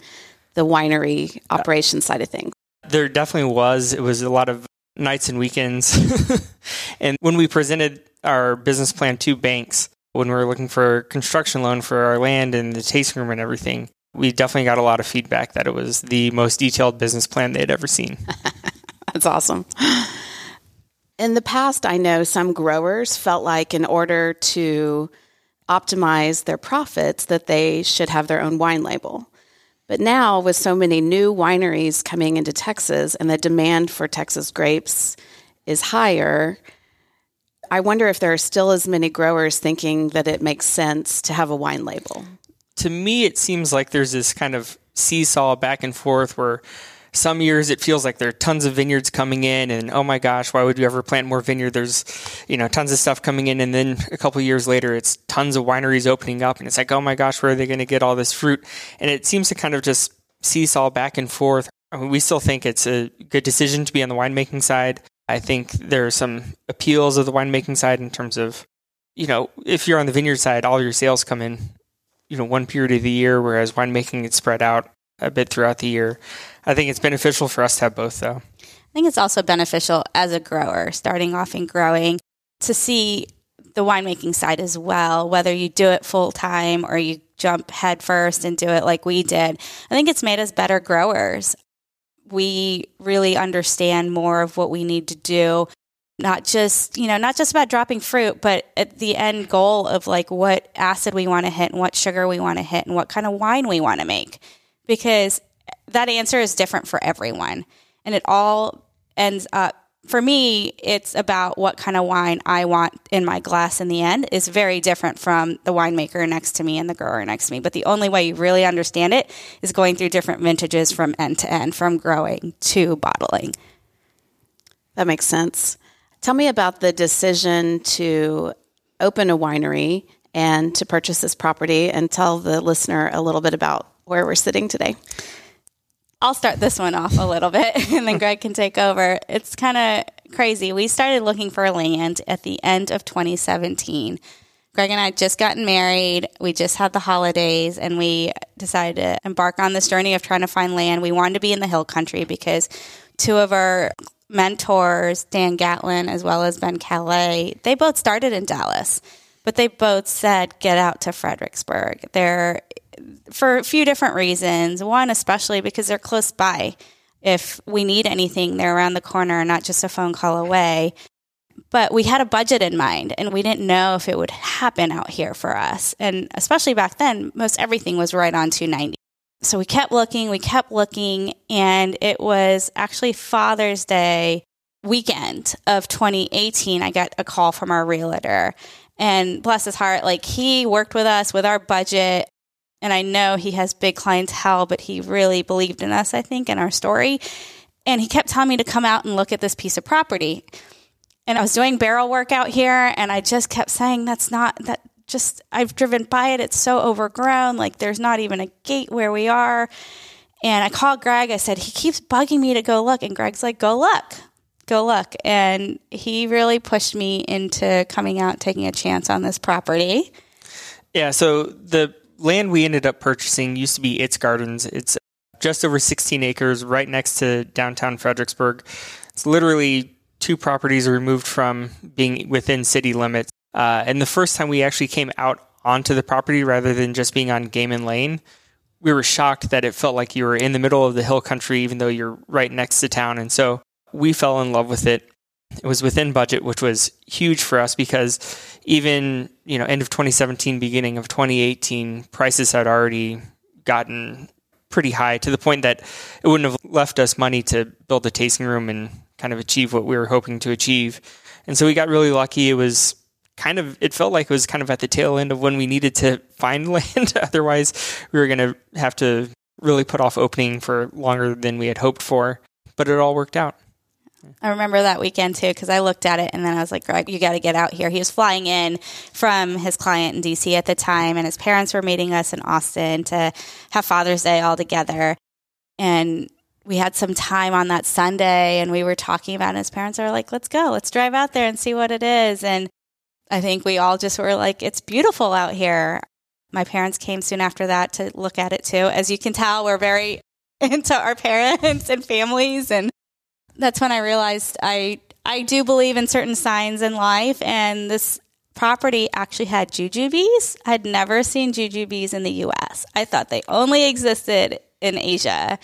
the winery operation side of things. There definitely was. It was a lot of nights and weekends. and when we presented our business plan to banks, when we were looking for a construction loan for our land and the tasting room and everything, we definitely got a lot of feedback that it was the most detailed business plan they had ever seen. That's awesome. In the past, I know some growers felt like in order to optimize their profits that they should have their own wine label. But now with so many new wineries coming into Texas and the demand for Texas grapes is higher, I wonder if there are still as many growers thinking that it makes sense to have a wine label. To me, it seems like there's this kind of seesaw back and forth where some years it feels like there are tons of vineyards coming in and oh my gosh why would you ever plant more vineyard? There's you know tons of stuff coming in and then a couple years later it's tons of wineries opening up and it's like oh my gosh where are they going to get all this fruit? And it seems to kind of just seesaw back and forth. I mean, we still think it's a good decision to be on the winemaking side i think there are some appeals of the winemaking side in terms of you know if you're on the vineyard side all your sales come in you know one period of the year whereas winemaking is spread out a bit throughout the year. I think it's beneficial for us to have both, though. I think it's also beneficial as a grower, starting off and growing, to see the winemaking side as well, whether you do it full time or you jump headfirst and do it like we did. I think it's made us better growers. We really understand more of what we need to do not just you know not just about dropping fruit but at the end goal of like what acid we want to hit and what sugar we want to hit and what kind of wine we want to make because that answer is different for everyone. And it all ends up, for me, it's about what kind of wine I want in my glass in the end is very different from the winemaker next to me and the grower next to me. But the only way you really understand it is going through different vintages from end to end, from growing to bottling. That makes sense. Tell me about the decision to open a winery and to purchase this property and tell the listener a little bit about where we're sitting today? I'll start this one off a little bit and then Greg can take over. It's kind of crazy. We started looking for land at the end of 2017. Greg and I just gotten married. We just had the holidays and we decided to embark on this journey of trying to find land. We wanted to be in the hill country because two of our mentors, Dan Gatlin as well as Ben Calais, they both started in Dallas, but they both said, get out to Fredericksburg. There for a few different reasons. One, especially because they're close by. If we need anything, they're around the corner, not just a phone call away. But we had a budget in mind and we didn't know if it would happen out here for us. And especially back then, most everything was right on 290. So we kept looking, we kept looking, and it was actually Father's Day weekend of 2018. I got a call from our realtor and bless his heart, like he worked with us with our budget and I know he has big clientele, but he really believed in us, I think, in our story. And he kept telling me to come out and look at this piece of property. And I was doing barrel work out here, and I just kept saying, That's not that. Just, I've driven by it. It's so overgrown. Like, there's not even a gate where we are. And I called Greg. I said, He keeps bugging me to go look. And Greg's like, Go look. Go look. And he really pushed me into coming out, taking a chance on this property. Yeah. So the land we ended up purchasing used to be It's Gardens. It's just over 16 acres right next to downtown Fredericksburg. It's literally two properties removed from being within city limits. Uh, and the first time we actually came out onto the property rather than just being on Gaiman Lane, we were shocked that it felt like you were in the middle of the hill country, even though you're right next to town. And so we fell in love with it. It was within budget, which was huge for us because even, you know, end of 2017, beginning of 2018, prices had already gotten pretty high to the point that it wouldn't have left us money to build a tasting room and kind of achieve what we were hoping to achieve. And so we got really lucky. It was kind of it felt like it was kind of at the tail end of when we needed to find land. Otherwise, we were going to have to really put off opening for longer than we had hoped for. But it all worked out. I remember that weekend too because I looked at it and then I was like, Greg, you got to get out here. He was flying in from his client in DC at the time, and his parents were meeting us in Austin to have Father's Day all together. And we had some time on that Sunday and we were talking about it. And his parents are like, let's go, let's drive out there and see what it is. And I think we all just were like, it's beautiful out here. My parents came soon after that to look at it too. As you can tell, we're very into our parents and families. And that's when I realized I, I do believe in certain signs in life. And this property actually had jujubes. I'd never seen jujubes in the US. I thought they only existed in Asia.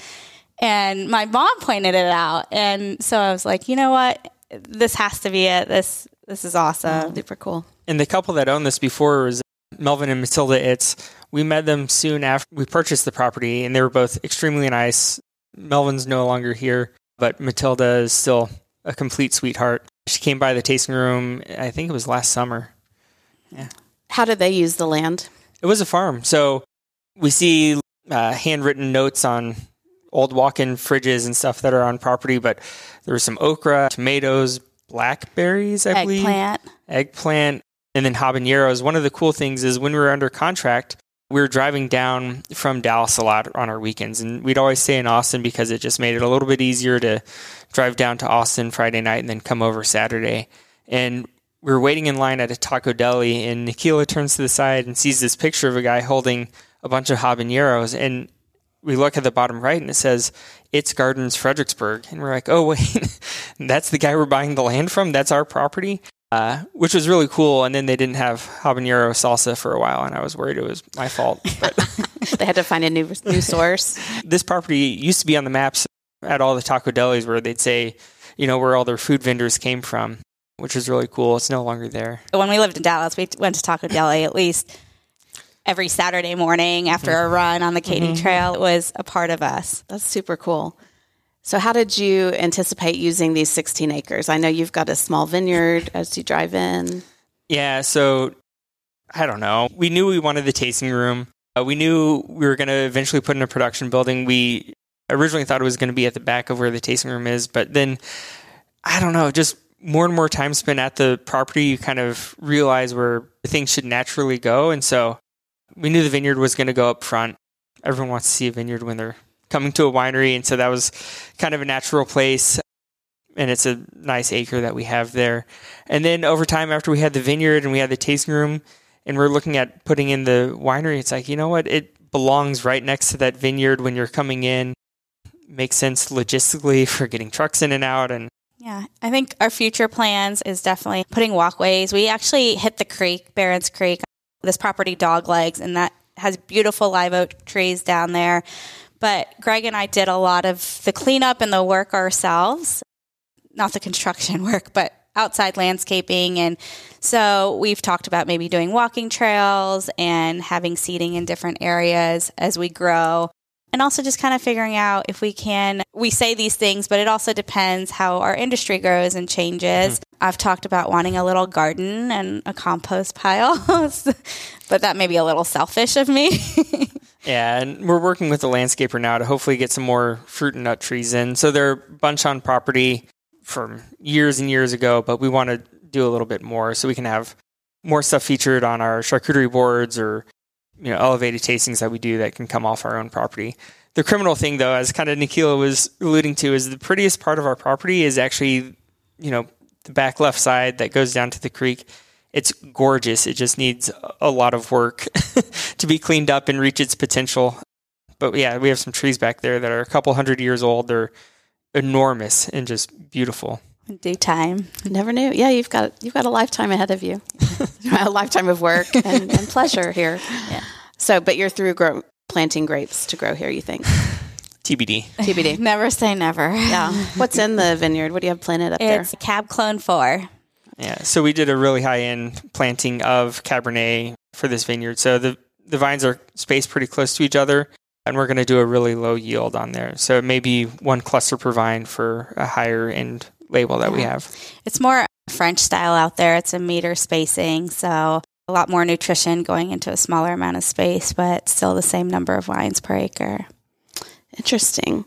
And my mom pointed it out. And so I was like, you know what? This has to be it. This this is awesome. Mm-hmm. Super cool. And the couple that owned this before was Melvin and Matilda It's. We met them soon after we purchased the property, and they were both extremely nice. Melvin's no longer here, but Matilda is still a complete sweetheart. She came by the tasting room, I think it was last summer. Yeah. How did they use the land? It was a farm. So we see uh, handwritten notes on old walk in fridges and stuff that are on property, but there was some okra, tomatoes, blackberries, I believe. Eggplant. Eggplant. And then habaneros. One of the cool things is when we were under contract, we were driving down from Dallas a lot on our weekends. And we'd always stay in Austin because it just made it a little bit easier to drive down to Austin Friday night and then come over Saturday. And we were waiting in line at a taco deli, and Nikhila turns to the side and sees this picture of a guy holding a bunch of habaneros. And we look at the bottom right and it says it's Gardens Fredericksburg, and we're like, oh wait, that's the guy we're buying the land from. That's our property, uh, which was really cool. And then they didn't have habanero salsa for a while, and I was worried it was my fault. But they had to find a new new source. this property used to be on the maps at all the taco delis where they'd say, you know, where all their food vendors came from, which is really cool. It's no longer there. When we lived in Dallas, we went to Taco Deli at least every Saturday morning after a run on the Katy mm-hmm. Trail. It was a part of us. That's super cool. So, how did you anticipate using these 16 acres? I know you've got a small vineyard as you drive in. Yeah, so I don't know. We knew we wanted the tasting room. Uh, we knew we were going to eventually put in a production building. We originally thought it was going to be at the back of where the tasting room is, but then I don't know, just more and more time spent at the property, you kind of realize where things should naturally go. And so we knew the vineyard was going to go up front. Everyone wants to see a vineyard when they're coming to a winery, and so that was kind of a natural place. And it's a nice acre that we have there. And then over time, after we had the vineyard and we had the tasting room, and we're looking at putting in the winery, it's like you know what? It belongs right next to that vineyard when you're coming in. Makes sense logistically for getting trucks in and out, and yeah, I think our future plans is definitely putting walkways. We actually hit the creek, Barons Creek, this property dog legs and that has beautiful live oak trees down there. But Greg and I did a lot of the cleanup and the work ourselves, not the construction work, but outside landscaping. And so we've talked about maybe doing walking trails and having seating in different areas as we grow and also just kind of figuring out if we can we say these things but it also depends how our industry grows and changes mm-hmm. i've talked about wanting a little garden and a compost pile but that may be a little selfish of me yeah and we're working with the landscaper now to hopefully get some more fruit and nut trees in so they're a bunch on property from years and years ago but we want to do a little bit more so we can have more stuff featured on our charcuterie boards or you know elevated tastings that we do that can come off our own property. The criminal thing, though, as kind of Nikhila was alluding to, is the prettiest part of our property is actually you know the back left side that goes down to the creek. It's gorgeous. It just needs a lot of work to be cleaned up and reach its potential. But yeah, we have some trees back there that are a couple hundred years old. They're enormous and just beautiful. Due time. Never knew. Yeah, you've got you've got a lifetime ahead of you, a lifetime of work and, and pleasure here. Yeah. So, but you're through grow, planting grapes to grow here, you think? TBD. TBD. Never say never. Yeah. What's in the vineyard? What do you have planted up there? It's Cab Clone 4. Yeah. So we did a really high end planting of Cabernet for this vineyard. So the, the vines are spaced pretty close to each other, and we're going to do a really low yield on there. So it may be one cluster per vine for a higher end label that we have. It's more French style out there. It's a meter spacing, so a lot more nutrition going into a smaller amount of space, but still the same number of vines per acre. Interesting.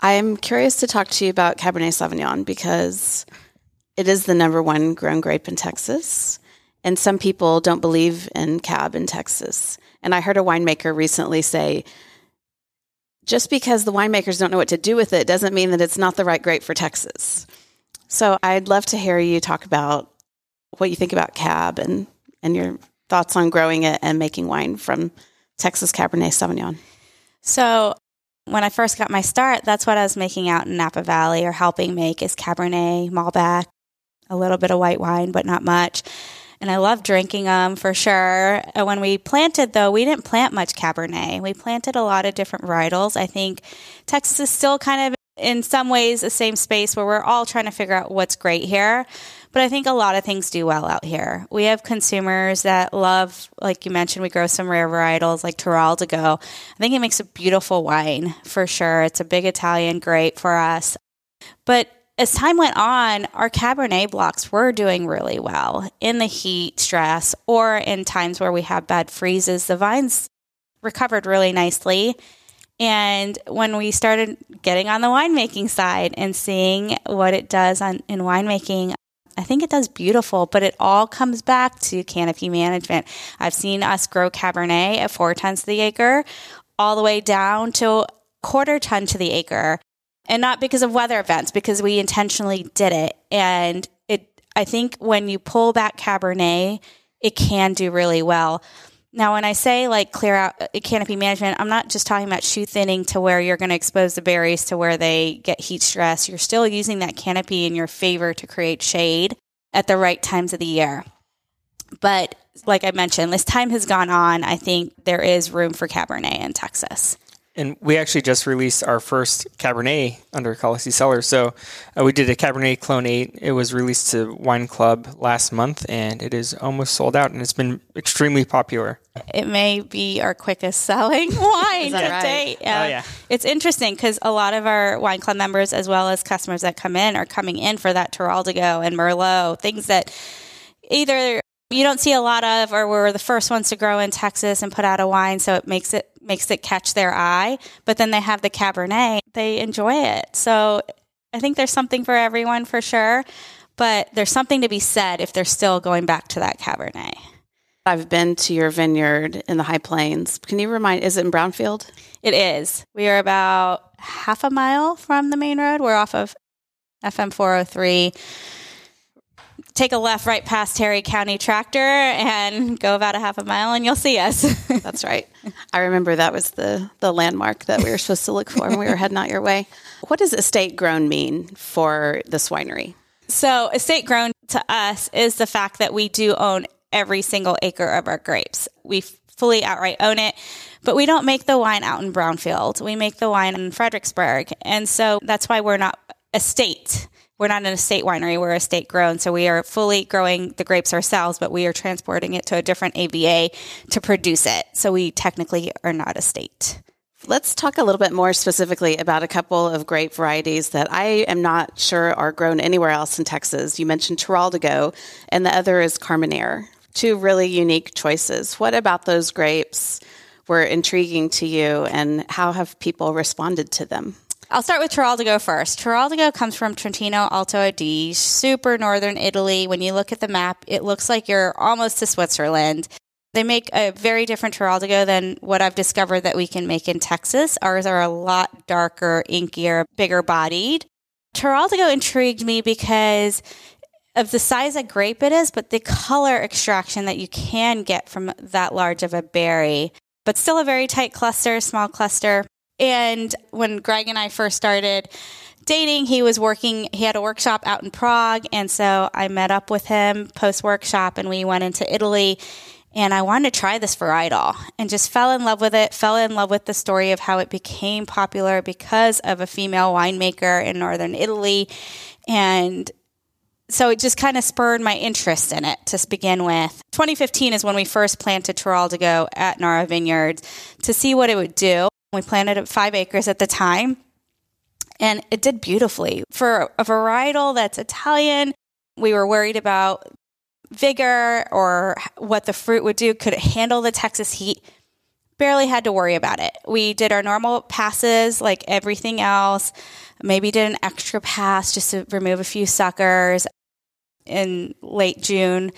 I'm curious to talk to you about Cabernet Sauvignon because it is the number one grown grape in Texas. And some people don't believe in cab in Texas. And I heard a winemaker recently say, just because the winemakers don't know what to do with it doesn't mean that it's not the right grape for Texas. So I'd love to hear you talk about what you think about cab and, and your thoughts on growing it and making wine from Texas Cabernet Sauvignon. So when I first got my start, that's what I was making out in Napa Valley or helping make is Cabernet, Malbec, a little bit of white wine, but not much. And I love drinking them for sure. Uh, when we planted, though, we didn't plant much Cabernet. We planted a lot of different varietals. I think Texas is still kind of in some ways the same space where we're all trying to figure out what's great here. But I think a lot of things do well out here. We have consumers that love, like you mentioned, we grow some rare varietals like Teroldego. I think it makes a beautiful wine for sure. It's a big Italian grape for us. But as time went on, our Cabernet blocks were doing really well in the heat stress or in times where we have bad freezes. The vines recovered really nicely. And when we started getting on the winemaking side and seeing what it does on, in winemaking, I think it does beautiful, but it all comes back to canopy management. I've seen us grow Cabernet at four tons to the acre, all the way down to quarter ton to the acre. And not because of weather events, because we intentionally did it. And it, I think when you pull back Cabernet, it can do really well. Now, when I say like clear out uh, canopy management, I'm not just talking about shoot thinning to where you're going to expose the berries to where they get heat stress. You're still using that canopy in your favor to create shade at the right times of the year. But like I mentioned, this time has gone on. I think there is room for Cabernet in Texas. And we actually just released our first Cabernet under Kalasi Cellar. So uh, we did a Cabernet Clone 8. It was released to Wine Club last month and it is almost sold out and it's been extremely popular. It may be our quickest selling wine to right? date. Oh, yeah. It's interesting because a lot of our Wine Club members, as well as customers that come in, are coming in for that Teroldego and Merlot, things that either you don't see a lot of or we're the first ones to grow in Texas and put out a wine so it makes it makes it catch their eye. But then they have the cabernet. They enjoy it. So I think there's something for everyone for sure. But there's something to be said if they're still going back to that cabernet. I've been to your vineyard in the High Plains. Can you remind, is it in Brownfield? it is. We are about half a mile from the main road. We're off of FM 403 take a left right past Terry County Tractor and go about a half a mile and you'll see us. That's right. I remember that was the, the landmark that we were supposed to look for when we were heading out your way. What does estate grown mean for this winery? so, estate grown to us is the fact that we do own every single acre of our grapes. We fully outright own it, but we don't make the wine out in Brownfield. We make the wine in Fredericksburg. And so that's why we're not estate. We're not an estate winery, we're estate grown. So we are fully growing the grapes ourselves, but we are transporting it to a different AVA to produce it. So we technically are not estate. Let's talk a little bit more specifically about a couple of grape varieties that I am not sure are grown anywhere else in Texas. You mentioned Teroldego, and the other is Carmenere. Two really unique choices. What about those grapes were intriguing to you, and how have people responded to them? I'll start with Teroldego first. Teroldego comes from Trentino Alto Adige, super northern Italy. When you look at the map, it looks like you're almost to Switzerland. They make a very different Teroldego than what I've discovered that we can make in Texas. Ours are a lot darker, inkier, bigger bodied. Teroldego intrigued me because of the size of grape it is, but the color extraction that you can get from that large of a berry. But still a very tight cluster, small cluster. And when Greg and I first started dating, he was working, he had a workshop out in Prague. And so I met up with him post workshop and we went into Italy And I wanted to try this varietal and just fell in love with it, fell in love with the story of how it became popular because of a female winemaker in northern Italy. And so it just kind of spurred my interest in it to begin with. 2015 is when we first planted Teroldego at Narra Vineyards to see what it would do. We planted five acres at the time, and it did beautifully. For a varietal that's Italian, we were worried about vigor or what the fruit would do. Could it handle the Texas heat? Barely had to worry about it. We did our normal passes like everything else. Maybe did an extra pass just to remove a few suckers in late June.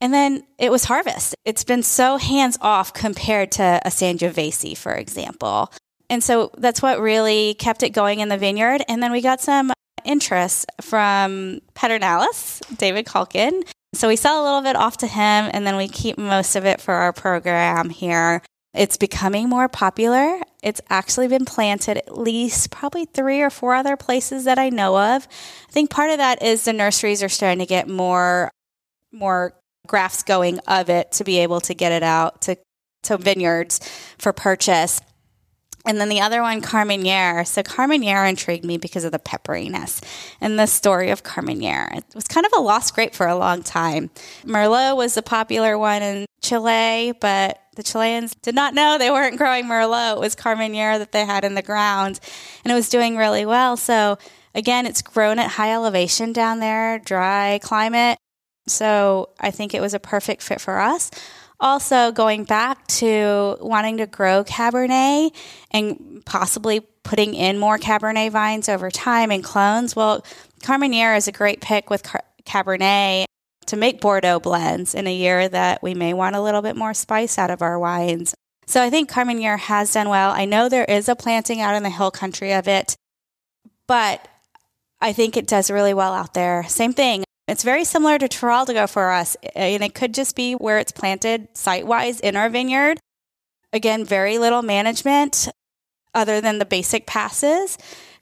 And then it was harvest. It's been so hands off compared to a Sangiovese, for example. And so that's what really kept it going in the vineyard. And then we got some interest from Pedernales, David Kuhlken. So we sell a little bit off to him and then we keep most of it for our program here. It's becoming more popular. It's actually been planted at least probably three or four other places that I know of. I think part of that is the nurseries are starting to get more more grafts going of it to be able to get it out to to vineyards for purchase. And then the other one, Carmenere. So Carmenere intrigued me because of the pepperiness and the story of Carmenere. It was kind of a lost grape for a long time. Merlot was the popular one in Chile, but the Chileans did not know they weren't growing Merlot. It was Carmenere that they had in the ground, and it was doing really well. So again, it's grown at high elevation down there, dry climate. So I think it was a perfect fit for us also going back to wanting to grow Cabernet and possibly putting in more Cabernet vines over time and clones. Well, Carmenere is a great pick with Car- Cabernet to make Bordeaux blends in a year that we may want a little bit more spice out of our wines. So I think Carmenere has done well. I know there is a planting out in the hill country of it, but I think it does really well out there. Same thing. It's very similar to Teroldego for us, and it could just be where it's planted site wise in our vineyard. Again, very little management other than the basic passes.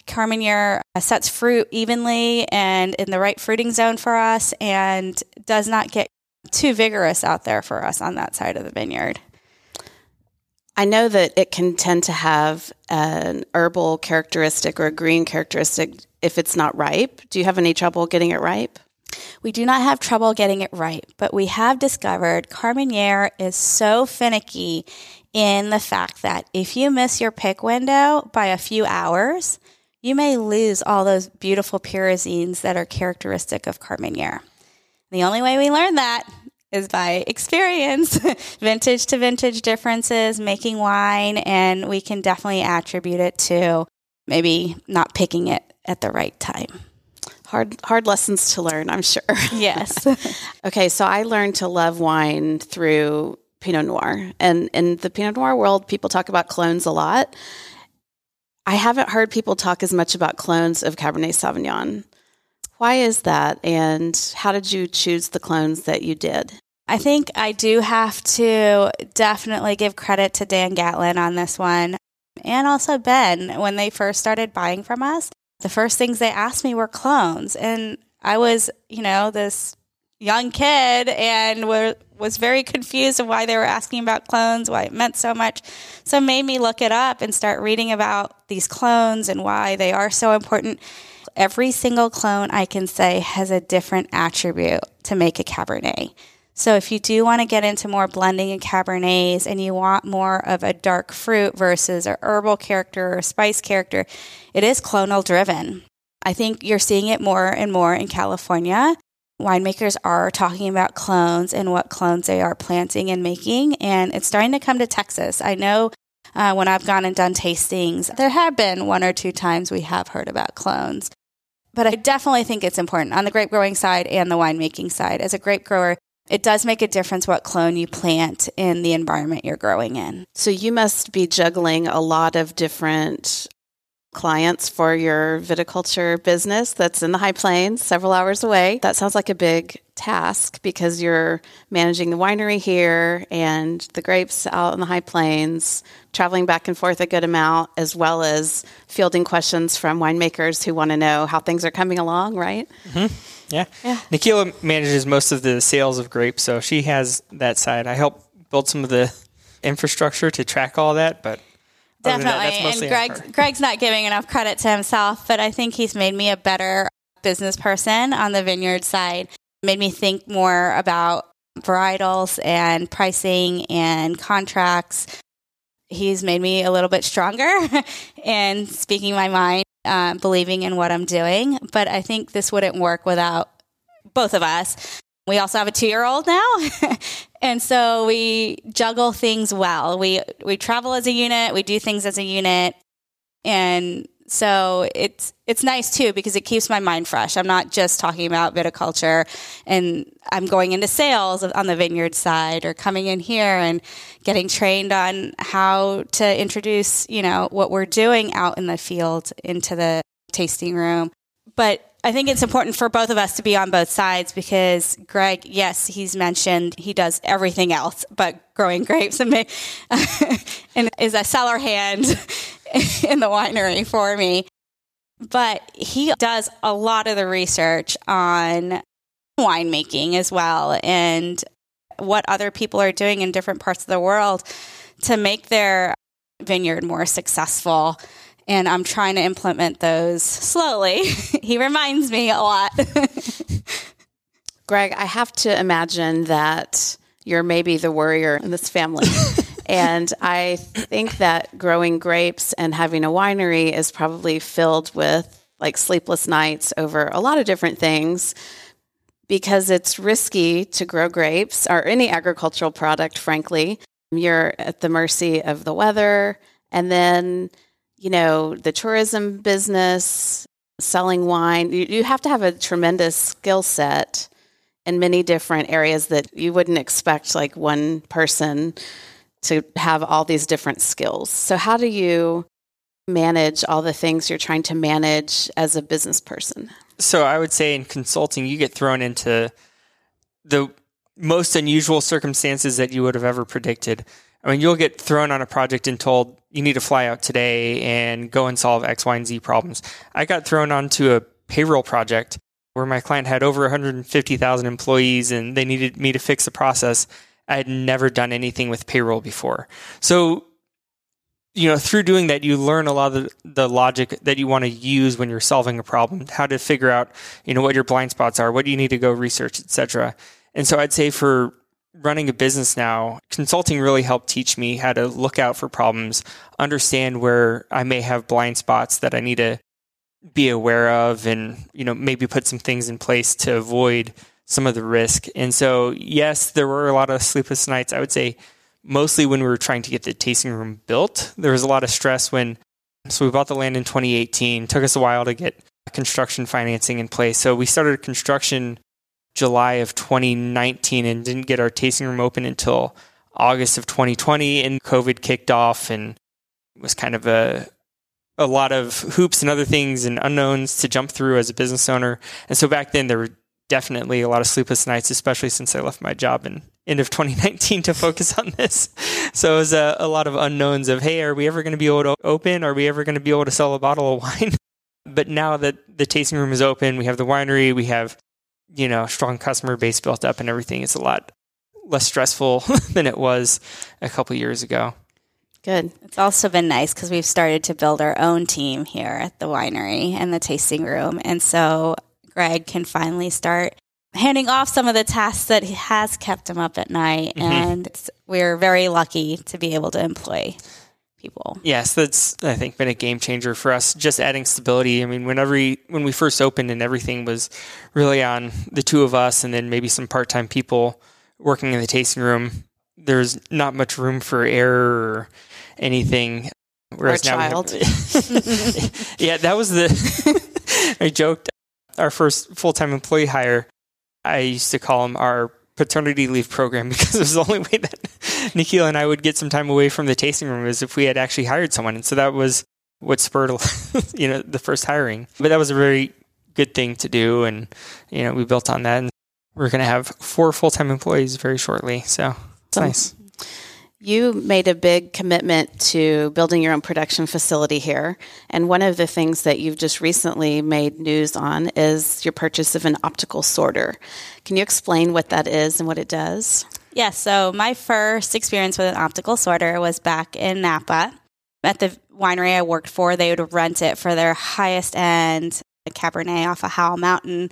Carmenere uh, sets fruit evenly and in the right fruiting zone for us and does not get too vigorous out there for us on that side of the vineyard. I know that it can tend to have an herbal characteristic or a green characteristic if it's not ripe. Do you have any trouble getting it ripe? We do not have trouble getting it right, but we have discovered Carmenere is so finicky in the fact that if you miss your pick window by a few hours, you may lose all those beautiful pyrazines that are characteristic of Carmenere. The only way we learn that is by experience, vintage to vintage differences, making wine, and we can definitely attribute it to maybe not picking it at the right time hard hard lessons to learn, I'm sure. Yes. okay, so I learned to love wine through Pinot Noir. And in the Pinot Noir world, people talk about clones a lot. I haven't heard people talk as much about clones of Cabernet Sauvignon. Why is that? And how did you choose the clones that you did? I think I do have to definitely give credit to Dan Gatlin on this one and also Ben when they first started buying from us the first things they asked me were clones. And I was, you know, this young kid and were, was very confused of why they were asking about clones, why it meant so much. So it made me look it up and start reading about these clones and why they are so important. Every single clone I can say has a different attribute to make a Cabernet. So if you do want to get into more blending and Cabernets and you want more of a dark fruit versus a herbal character or spice character, it is clonal driven. I think you're seeing it more and more in California. Winemakers are talking about clones and what clones they are planting and making, and it's starting to come to Texas. I know uh, when I've gone and done tastings, there have been one or two times we have heard about clones. But I definitely think it's important on the grape growing side and the winemaking side. As a grape grower, it does make a difference what clone you plant in the environment you're growing in. So you must be juggling a lot of different clients for your viticulture business that's in the high plains, several hours away. That sounds like a big task because you're managing the winery here and the grapes out in the high plains, traveling back and forth a good amount, as well as fielding questions from winemakers who want to know how things are coming along, right? Mm-hmm. Yeah. yeah. Nikhila manages most of the sales of grapes, so she has that side. I help build some of the infrastructure to track all that, but Definitely. That, and Greg, Greg's not giving enough credit to himself, but I think he's made me a better business person on the vineyard side. Made me think more about varietals and pricing and contracts. He's made me a little bit stronger and speaking my mind, uh, believing in what I'm doing. But I think this wouldn't work without both of us. We also have a two year old now. and so we juggle things well. We, we travel as a unit, we do things as a unit. And so it's, it's nice too because it keeps my mind fresh. I'm not just talking about viticulture and I'm going into sales on the vineyard side or coming in here and getting trained on how to introduce, you know, what we're doing out in the field into the tasting room. But I think it's important for both of us to be on both sides because Greg, yes, he's mentioned he does everything else but growing grapes and, and is a cellar hand in the winery for me. But he does a lot of the research on winemaking as well and what other people are doing in different parts of the world to make their vineyard more successful and I'm trying to implement those slowly. he reminds me a lot. Greg, I have to imagine that you're maybe the worrier in this family. and I think that growing grapes and having a winery is probably filled with like sleepless nights over a lot of different things because it's risky to grow grapes or any agricultural product, frankly. You're at the mercy of the weather. And then you know, the tourism business, selling wine, you, you have to have a tremendous skill set in many different areas that you wouldn't expect like one person to have all these different skills. So how do you manage all the things you're trying to manage as a business person? So I would say in consulting you get thrown into the most unusual circumstances that you would have ever predicted. I mean, you'll get thrown on a project and told you need to fly out today and go and solve X, Y, and Z problems. I got thrown onto a payroll project where my client had over 150,000 employees and they needed me to fix the process. I had never done anything with payroll before. So, you know, through doing that, you learn a lot of the, the logic that you want to use when you're solving a problem, how to figure out, you know, what your blind spots are, what do you need to go research, etc. And so I'd say for running a business now, consulting really helped teach me how to look out for problems, understand where I may have blind spots that I need to be aware of and, you know, maybe put some things in place to avoid some of the risk. And so, yes, there were a lot of sleepless nights. I would say mostly when we were trying to get the tasting room built. There was a lot of stress when so we bought the land in 2018. It took us a while to get construction financing in place. So we started construction July of 2019 and didn't get our tasting room open until August of 2020 and COVID kicked off and was kind of a a lot of hoops and other things and unknowns to jump through as a business owner. And so back then there were definitely a lot of sleepless nights, especially since I left my job in end of 2019 to focus on this. So it was a, a lot of unknowns of, hey, are we ever going to be able to open? Are we ever going to be able to sell a bottle of wine? but now that the tasting room is open, we have the winery, we have you know, strong customer base built up and everything is a lot less stressful than it was a couple years ago. Good. It's also been nice because we've started to build our own team here at the winery and the tasting room. And so Greg can finally start handing off some of the tasks that has kept him up at night. Mm-hmm. And we're very lucky to be able to employ people. Yes, that's I think been a game changer for us. Just adding stability. I mean, whenever we, when we first opened and everything was really on the two of us, and then maybe some part time people working in the tasting room. There's not much room for error or anything. Whereas now child. Have, yeah, that was the. I joked. Our first full time employee hire, I used to call him our paternity leave program because it was the only way that Nikhila and I would get some time away from the tasting room is if we had actually hired someone. And so that was what spurred you know the first hiring. But that was a very good thing to do, and you know we built on that, and we're going to have four full time employees very shortly. So it's nice. You made a big commitment to building your own production facility here. And one of the things that you've just recently made news on is your purchase of an optical sorter. Can you explain what that is and what it does? Yeah, so my first experience with an optical sorter was back in Napa. At the winery I worked for, they would rent it for their highest end Cabernet off of Howell Mountain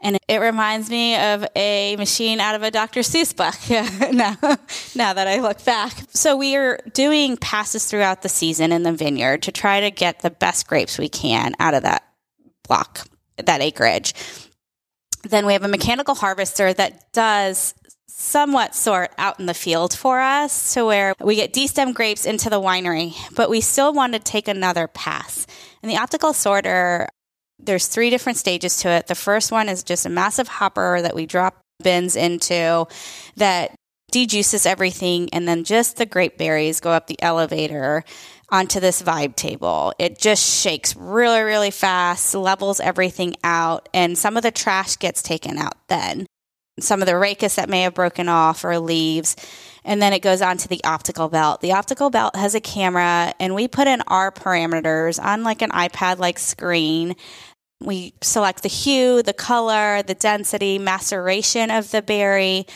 and it reminds me of a machine out of a Dr. Seuss book now, now that I look back. So we are doing passes throughout the season in the vineyard to try to get the best grapes we can out of that block, that acreage. Then we have a mechanical harvester that does somewhat sort out in the field for us to where we get destem grapes into the winery, but we still want to take another pass. And the optical sorter there's three different stages to it. The first one is just a massive hopper that we drop bins into that dejuices everything, and then just the grape berries go up the elevator onto this vibe table. It just shakes really, really fast, levels everything out, and some of the trash gets taken out then. Some of the rachis that may have broken off or leaves. And then it goes on to the optical belt. The optical belt has a camera, and we put in our parameters on like an iPad like screen we select the hue, the color, the density, maceration of the berry,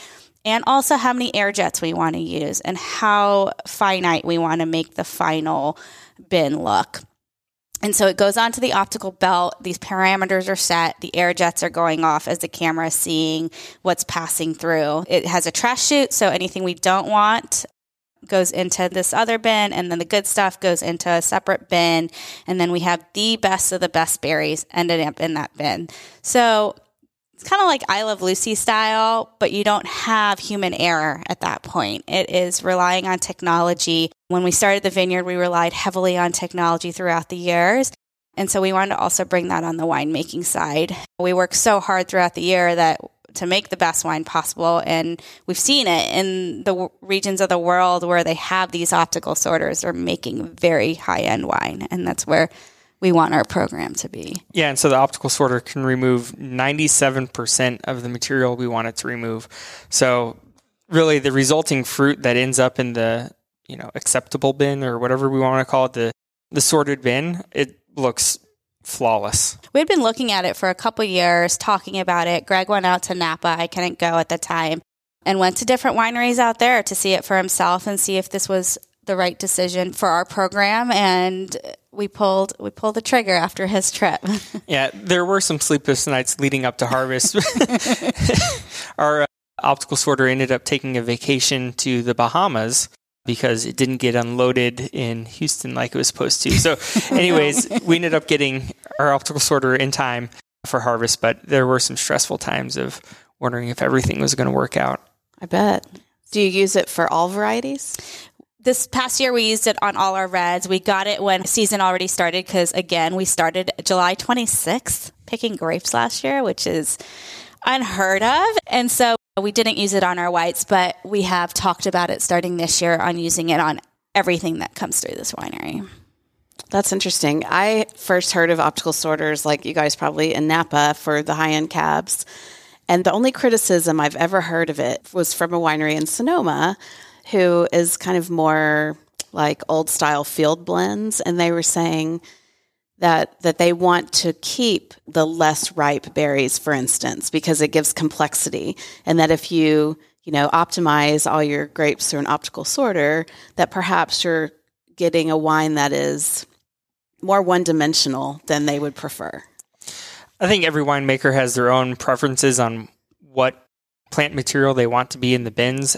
and also how many air jets we want to use and how finite we want to make the final bin look. And so it goes onto the optical belt. These parameters are set. The air jets are going off as the camera is seeing what's passing through. It has a trash chute, so anything we don't want goes into this other bin and then the good stuff goes into a separate bin and then we have the best of the best berries ended up in that bin so it's kind of like i love lucy style but you don't have human error at that point it is relying on technology when we started the vineyard we relied heavily on technology throughout the years and so we wanted to also bring that on the winemaking side we work so hard throughout the year that to make the best wine possible. And we've seen it in the regions of the world where they have these optical sorters are making very high end wine. And that's where we want our program to be. Yeah, and so the optical sorter can remove 97% of the material we want it to remove. So really the resulting fruit that ends up in the, you know, acceptable bin or whatever we want to call it, the the sorted bin, it looks flawless. We had been looking at it for a couple years, talking about it. Greg went out to Napa. I couldn't go at the time and went to different wineries out there to see it for himself and see if this was the right decision for our program and we pulled we pulled the trigger after his trip. yeah, there were some sleepless nights leading up to harvest. our uh, optical sorter ended up taking a vacation to the Bahamas because it didn't get unloaded in Houston like it was supposed to. So, anyways, we ended up getting our optical sorter in time for harvest, but there were some stressful times of wondering if everything was going to work out. I bet. Do you use it for all varieties? This past year, we used it on all our reds. We got it when season already started because, again, we started July 26th picking grapes last year, which is unheard of. And so we didn't use it on our whites, but we have talked about it starting this year on using it on everything that comes through this winery. That's interesting. I first heard of optical sorters, like you guys probably in Napa for the high end cabs. And the only criticism I've ever heard of it was from a winery in Sonoma who is kind of more like old style field blends. And they were saying that that they want to keep the less ripe berries for instance because it gives complexity and that if you you know optimize all your grapes through an optical sorter that perhaps you're getting a wine that is more one dimensional than they would prefer i think every winemaker has their own preferences on what plant material they want to be in the bins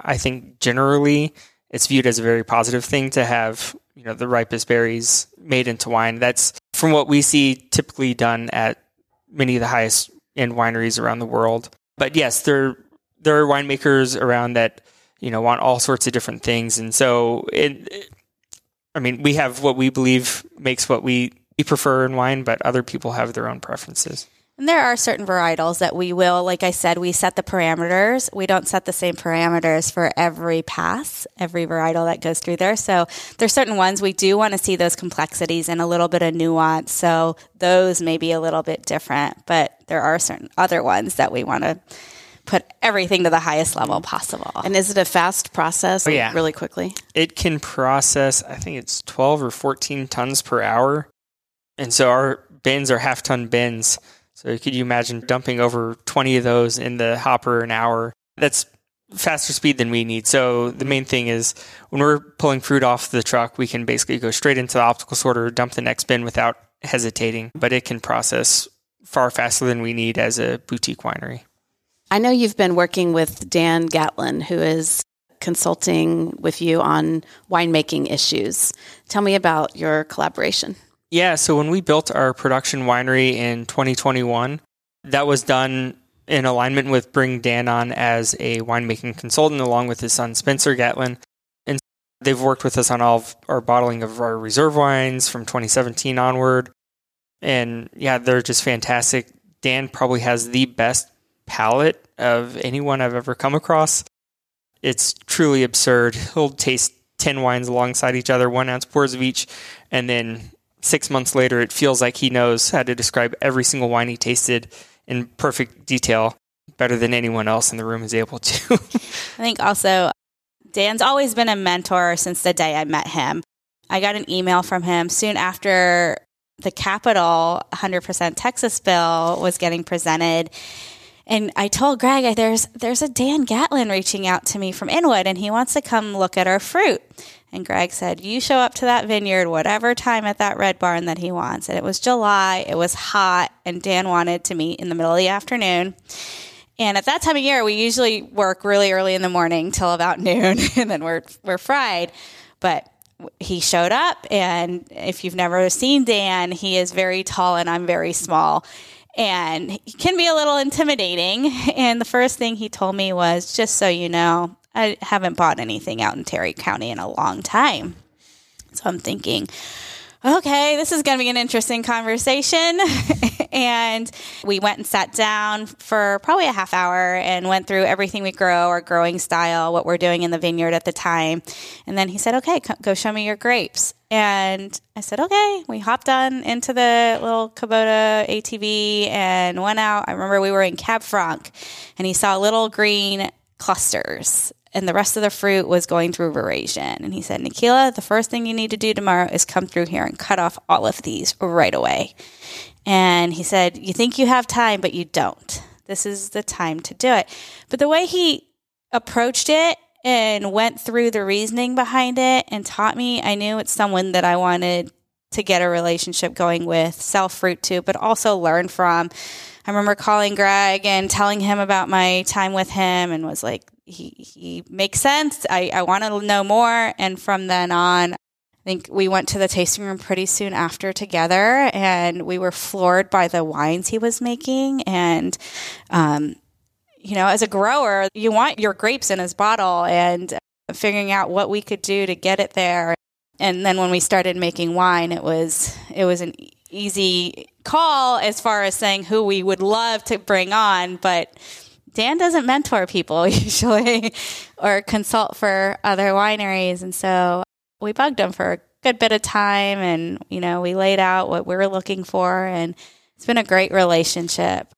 i think generally it's viewed as a very positive thing to have you know the ripest berries made into wine. That's from what we see typically done at many of the highest end wineries around the world. But yes, there there are winemakers around that you know want all sorts of different things, and so it, it I mean, we have what we believe makes what we, we prefer in wine, but other people have their own preferences. And there are certain varietals that we will, like I said, we set the parameters. We don't set the same parameters for every pass, every varietal that goes through there. So there's certain ones we do want to see those complexities and a little bit of nuance. So those may be a little bit different, but there are certain other ones that we want to put everything to the highest level possible. And is it a fast process? Oh, yeah. Really quickly? It can process, I think it's 12 or 14 tons per hour. And so our bins are half ton bins. So could you imagine dumping over 20 of those in the hopper an hour? That's faster speed than we need. So the main thing is when we're pulling fruit off the truck, we can basically go straight into the optical sorter, dump the next bin without hesitating, but it can process far faster than we need as a boutique winery. I know you've been working with Dan Gatlin, who is consulting with you on winemaking issues. Tell me about your collaboration. Yeah, so when we built our production winery in 2021, that was done in alignment with bring Dan on as a winemaking consultant along with his son Spencer Gatlin. And they've worked with us on all of our bottling of our reserve wines from 2017 onward. And yeah, they're just fantastic. Dan probably has the best palate of anyone I've ever come across. It's truly absurd. He'll taste 10 wines alongside each other, one ounce pours of each, and then six months later, it feels like he knows how to describe every single wine he tasted in perfect detail better than anyone else in the room is able to. I think also Dan's always been a mentor since the day I met him. I got an email from him soon after the Capital 100% Texas bill was getting presented. And I told Greg, there's there's a Dan Gatlin reaching out to me from Inwood, and he wants to come look at our fruit. And Greg said, You show up to that vineyard whatever time at that red barn that he wants. And it was July, it was hot, and Dan wanted to meet in the middle of the afternoon. And at that time of year, we usually work really early in the morning till about noon, and then we're we're fried. But he showed up, and if you've never seen Dan, he is very tall, and I'm very small and he can be a little intimidating. And the first thing he told me was, just so you know, I haven't bought anything out in Terry County in a long time. So I'm thinking, okay, this is going to be an interesting conversation. and we went and sat down for probably a half hour and went through everything we grow, our growing style, what we're doing in the vineyard at the time. And then he said, okay, go show me your grapes. And I said, okay. We hopped on into the little Kubota ATV and went out. I remember we were in Cab Franc and he saw little green clusters and the rest of the fruit was going through veraison. And he said, Nikhila, the first thing you need to do tomorrow is come through here and cut off all of these right away. And he said, You think you have time, but you don't. This is the time to do it. But the way he approached it and went through the reasoning behind it and taught me, I knew it's someone that I wanted to get a relationship going with, sell fruit to, but also learn from. I remember calling Greg and telling him about my time with him and was like, he he makes sense. I, I want to know more. And from then on, I think we went to the tasting room pretty soon after together, and we were floored by the wines he was making. And um, you know, as a grower, you want your grapes in his bottle, and figuring out what we could do to get it there. And then when we started making wine, it was it was an easy call as far as saying who we would love to bring on, but Dan doesn't mentor people usually or consult for other wineries. And so we bugged him for a good bit of time and, you know, we laid out what we were looking for and it's been a great relationship.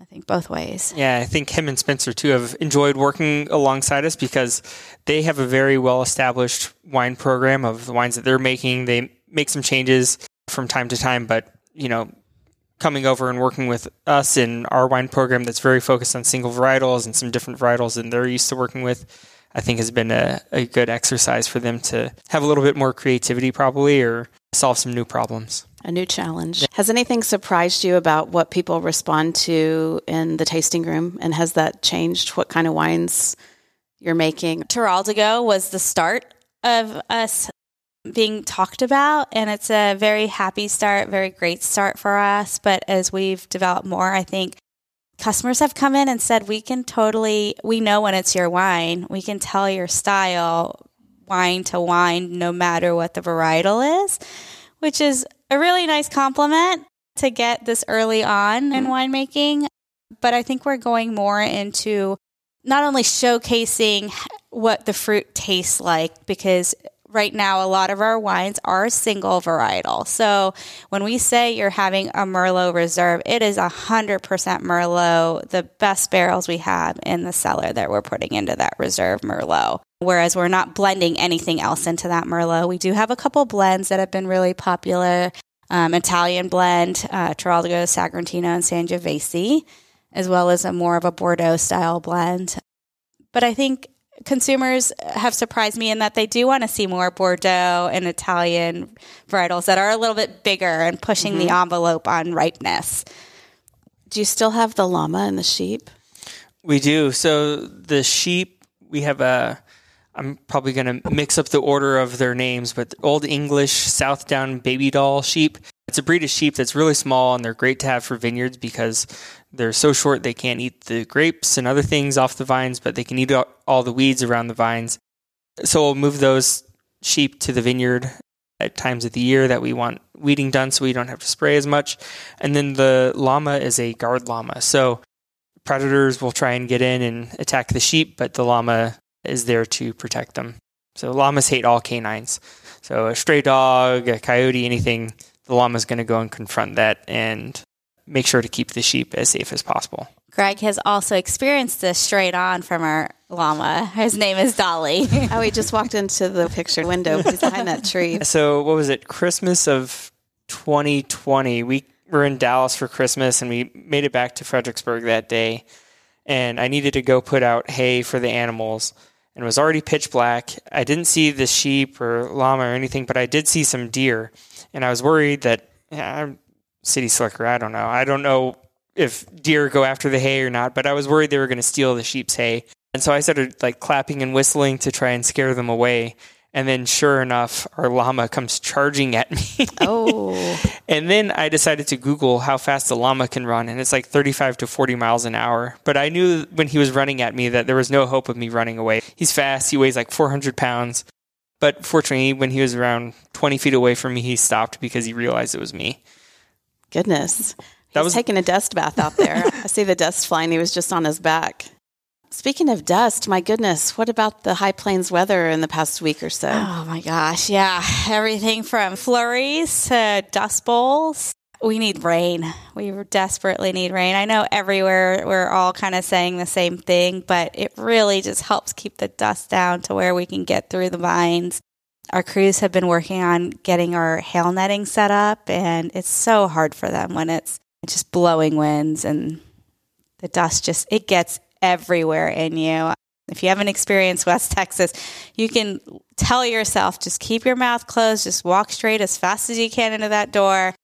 I think both ways. Yeah, I think him and Spencer too have enjoyed working alongside us because they have a very well established wine program of the wines that they're making. They make some changes from time to time, but you know, coming over and working with us in our wine program that's very focused on single varietals and some different varietals than they're used to working with, I think has been a, a good exercise for them to have a little bit more creativity, probably, or solve some new problems. A new challenge. Has anything surprised you about what people respond to in the tasting room? And has that changed what kind of wines you're making? Teroldego was the start of us being talked about and it's a very happy start, very great start for us. But as we've developed more, I think customers have come in and said, we can totally, we know when it's your wine. We can tell your style wine to wine, no matter what the varietal is, which is a really nice compliment. to get this early on in mm-hmm. winemaking, but I think we're going more into not only showcasing what the fruit tastes like because right now a lot of our wines are single varietal. So when we say you're having a Merlot reserve, it is 100% Merlot, the best barrels we have in the cellar that we're putting into that reserve Merlot. Whereas we're not blending anything else into that Merlot. We do have a couple blends that have been really popular. Um, Italian blend, uh, Sagrantino, and Sangiovese, as well as a more of a Bordeaux style blend. But I think consumers have surprised me in that they do want to see more Bordeaux and Italian varietals that are a little bit bigger and pushing mm-hmm. the envelope on ripeness. Do you still have the llama and the sheep? We do. So the sheep, we have a. I'm probably going to mix up the order of their names, but Old English Southdown Baby Doll sheep. It's a breed of sheep that's really small and they're great to have for vineyards because they're so short they can't eat the grapes and other things off the vines, but they can eat all the weeds around the vines. So we'll move those sheep to the vineyard at times of the year that we want weeding done so we don't have to spray as much. And then the llama is a guard llama. So predators will try and get in and attack the sheep, but the llama is there to protect them. So llamas hate all canines. So a stray dog, a coyote, anything, the llama is going to go and confront that and make sure to keep the sheep as safe as possible. Greg has also experienced this straight on from our llama. His name is Dolly. oh, he just walked into the picture window. He's behind that tree. So, what was it? Christmas of 2020. We were in Dallas for Christmas and we made it back to Fredericksburg that day. And I needed to go put out hay for the animals. And it was already pitch black. I didn't see the sheep or llama or anything, but I did see some deer. And I was worried that yeah, city slicker. I don't know. I don't know if deer go after the hay or not, but I was worried they were going to steal the sheep's hay. And so I started like clapping and whistling to try and scare them away. And then sure enough, our llama comes charging at me. oh. And then I decided to Google how fast a llama can run, and it's like 35 to 40 miles an hour. But I knew when he was running at me that there was no hope of me running away. He's fast, he weighs like 400 pounds. But fortunately, when he was around 20 feet away from me, he stopped because he realized it was me. Goodness. That He's was taking a dust bath out there. I see the dust flying. He was just on his back. Speaking of dust, my goodness, what about the high plains weather in the past week or so? Oh my gosh, yeah. Everything from flurries to dust bowls. We need rain. We desperately need rain. I know everywhere we're all kind of saying the same thing, but it really just helps keep the dust down to where we can get through the vines our crews have been working on getting our hail netting set up, and it's so hard for them when it's just blowing winds and the dust just it gets everywhere in you. If you haven't experienced West Texas, you can tell yourself just keep your mouth closed, just walk straight as fast as you can into that door,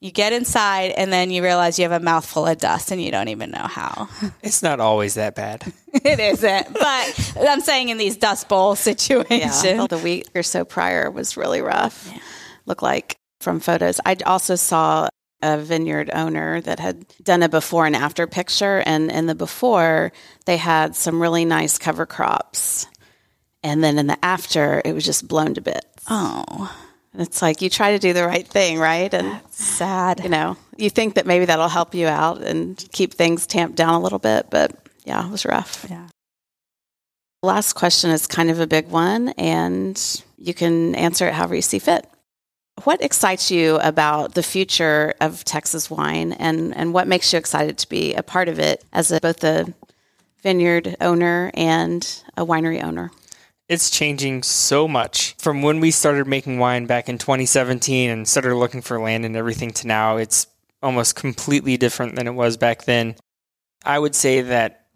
you get inside and then you realize you have a mouthful of dust and you don't even know how. It's not always that bad. it isn't. But I'm saying in these dust bowl situations. Yeah, the week or so prior was really rough. Yeah. Look like from photos. I also saw a vineyard owner that had done a before and after picture and in the before they had some really nice cover crops. And then in the after it was just blown to bits. Oh. It's like you try to do the right thing, right? And That's sad. You know, you think that maybe that'll help you out and keep things tamped down a little bit, but yeah, it was rough. Yeah. Last question is kind of a big one, and you can answer it however you see fit. What excites you about the future of Texas wine, and, and what makes you excited to be a part of it as a, both a vineyard owner and a winery owner? It's changing so much from when we started making wine back in 2017 and started looking for land and everything to now. It's almost completely different than it was back then. I would say that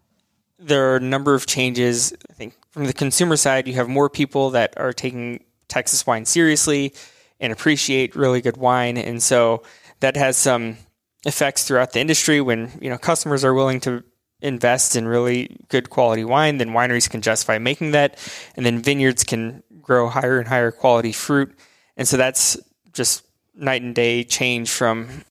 there are a number of changes. I think from the consumer side, you have more people that are taking Texas wine seriously and appreciate really good wine. And so that has some effects throughout the industry when, you know, customers are willing to invest in really good quality wine, then wineries can justify making that, and then vineyards can grow higher and higher quality fruit. And so that's just night and day change from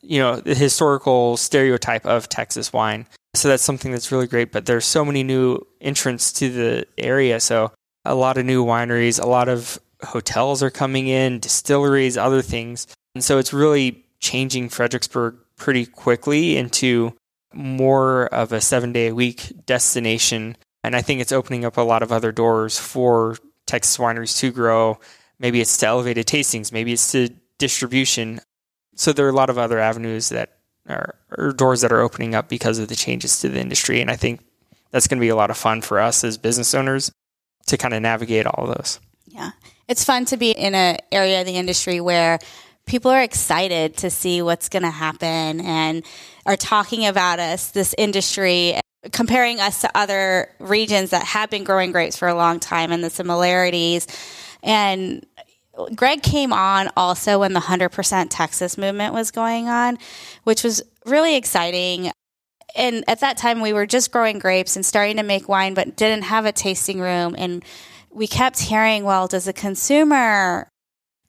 you know the historical stereotype of Texas wine. So that's something that's really great. But there's so many new entrants to the area, so a lot of new wineries, a lot of hotels are coming in, distilleries, other things, and so it's really changing Fredericksburg pretty quickly into more of a seven day a week destination. And I think it's opening up a lot of other doors for Texas wineries to grow. Maybe it's to elevated tastings, maybe it's to distribution. So there are a lot of other avenues that are, or doors that are opening up because of the changes to the industry. And I think that's going to be a lot of fun for us as business owners to kind of navigate all of those. Yeah. It's fun to be in an area of the industry where people are excited to see what's going to happen and are talking about us, this industry, comparing us to other regions that have been growing grapes for a long time and the similarities. And Greg came on also when the 100% Texas movement was going on, which was really exciting. And at that time, we were just growing grapes and starting to make wine, but didn't have a tasting room. And we kept hearing, well, does the consumer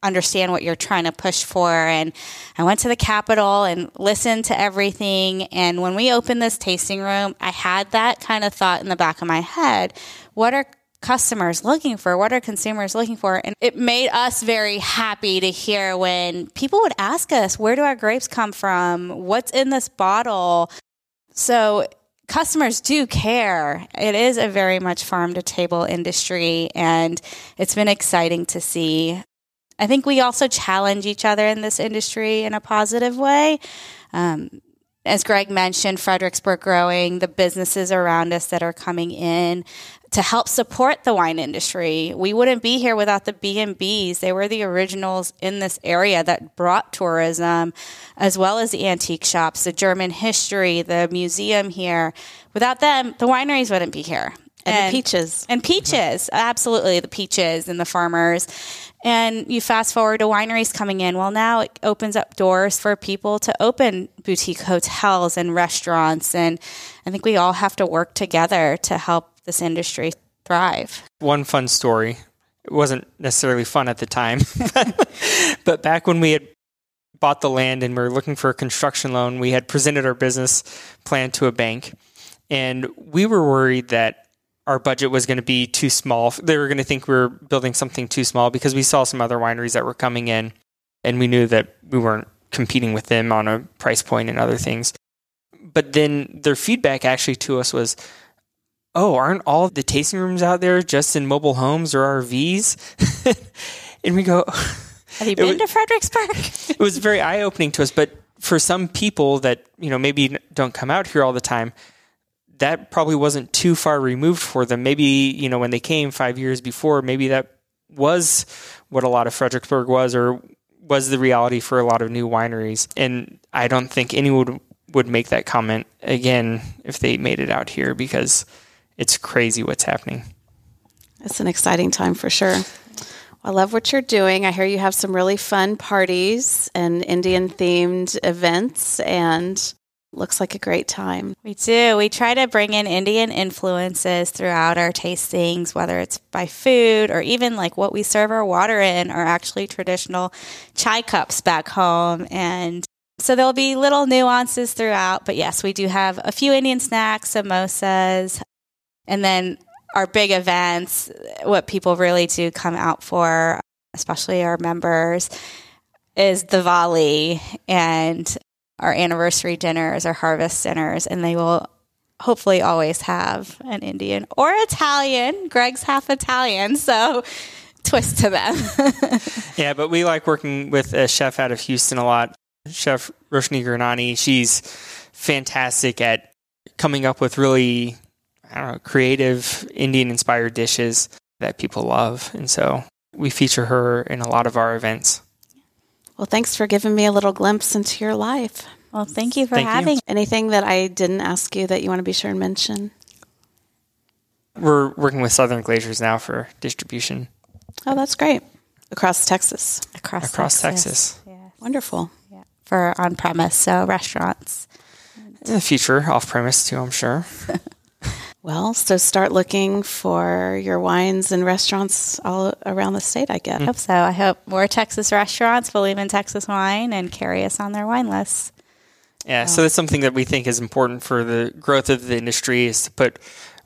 understand what you're trying to push for. And I went to the Capitol and listened to everything. And when we opened this tasting room, I had that kind of thought in the back of my head. What are customers looking for? What are consumers looking for? And it made us very happy to hear when people would ask us, where do our grapes come from? What's in this bottle? So customers do care. It is a very much farm to table industry, and it's been exciting to see I think we also challenge each other in this industry in a positive way. Um, as Greg mentioned, Fredericksburg growing, the businesses around us that are coming in to help support the wine industry. We wouldn't be here without the B&Bs. They were the originals in this area that brought tourism as well as the antique shops, the German history, the museum here. Without them, the wineries wouldn't be here. And, and the peaches. And peaches, absolutely, the peaches and the farmers. And you fast forward to wineries coming in. Well, now it opens up doors for people to open boutique hotels and restaurants. And I think we all have to work together to help this industry thrive. One fun story. It wasn't necessarily fun at the time, but back when we had bought the land and we were looking for a construction loan, we had presented our business plan to a bank. And we were worried that our budget was going to be too small. They were going to think we were building something too small because we saw some other wineries that were coming in and we knew that we weren't competing with them on a price point and other things. But then their feedback actually to us was, oh, aren't all the tasting rooms out there just in mobile homes or RVs? and we go, have you been was, to Fredericksburg? it was very eye opening to us. But for some people that, you know, maybe don't come out here all the time, that probably wasn't too far removed for them. Maybe, you know, when they came five years before, maybe that was what a lot of Fredericksburg was or was the reality for a lot of new wineries. And I don't think anyone would, make that comment again if they made it out here because it's crazy what's happening. It's an exciting time for sure. I love what you're doing. I hear you have some really fun parties and Indian themed events and looks like a great time. We do. We try to bring in Indian influences throughout our tastings, whether it's by food or even like what we serve our water in are actually traditional chai cups back home. And so there'll be little nuances throughout. But yes, we do have a few Indian snacks, samosas, and then our big events, what people really do come out for, especially our members, is the Diwali and our anniversary dinners, our harvest dinners, and they will hopefully always have an Indian or Italian. Greg's half Italian, so twist to them. yeah, but we like working with a chef out of Houston a lot, Chef Roshni Granani. She's fantastic at coming up with really, I don't know, creative Indian inspired dishes that people love. And so we feature her in a lot of our events. Well, thanks for giving me a little glimpse into your life. Well, thank you for thank having you. anything that I didn't ask you that you want to be sure and mention. We're working with Southern Glazer's now for distribution. Oh, that's great. Across Texas. Across, Across Texas. Texas. Yes. Wonderful. Yeah. For on premise, so restaurants. In the future, off premise too, I'm sure. Well, so start looking for your wines and restaurants all around the state, I guess. I hope so. I hope more Texas restaurants believe in Texas wine and carry us on their wine lists. Yeah, so that's something that we think is important for the growth of the industry is to put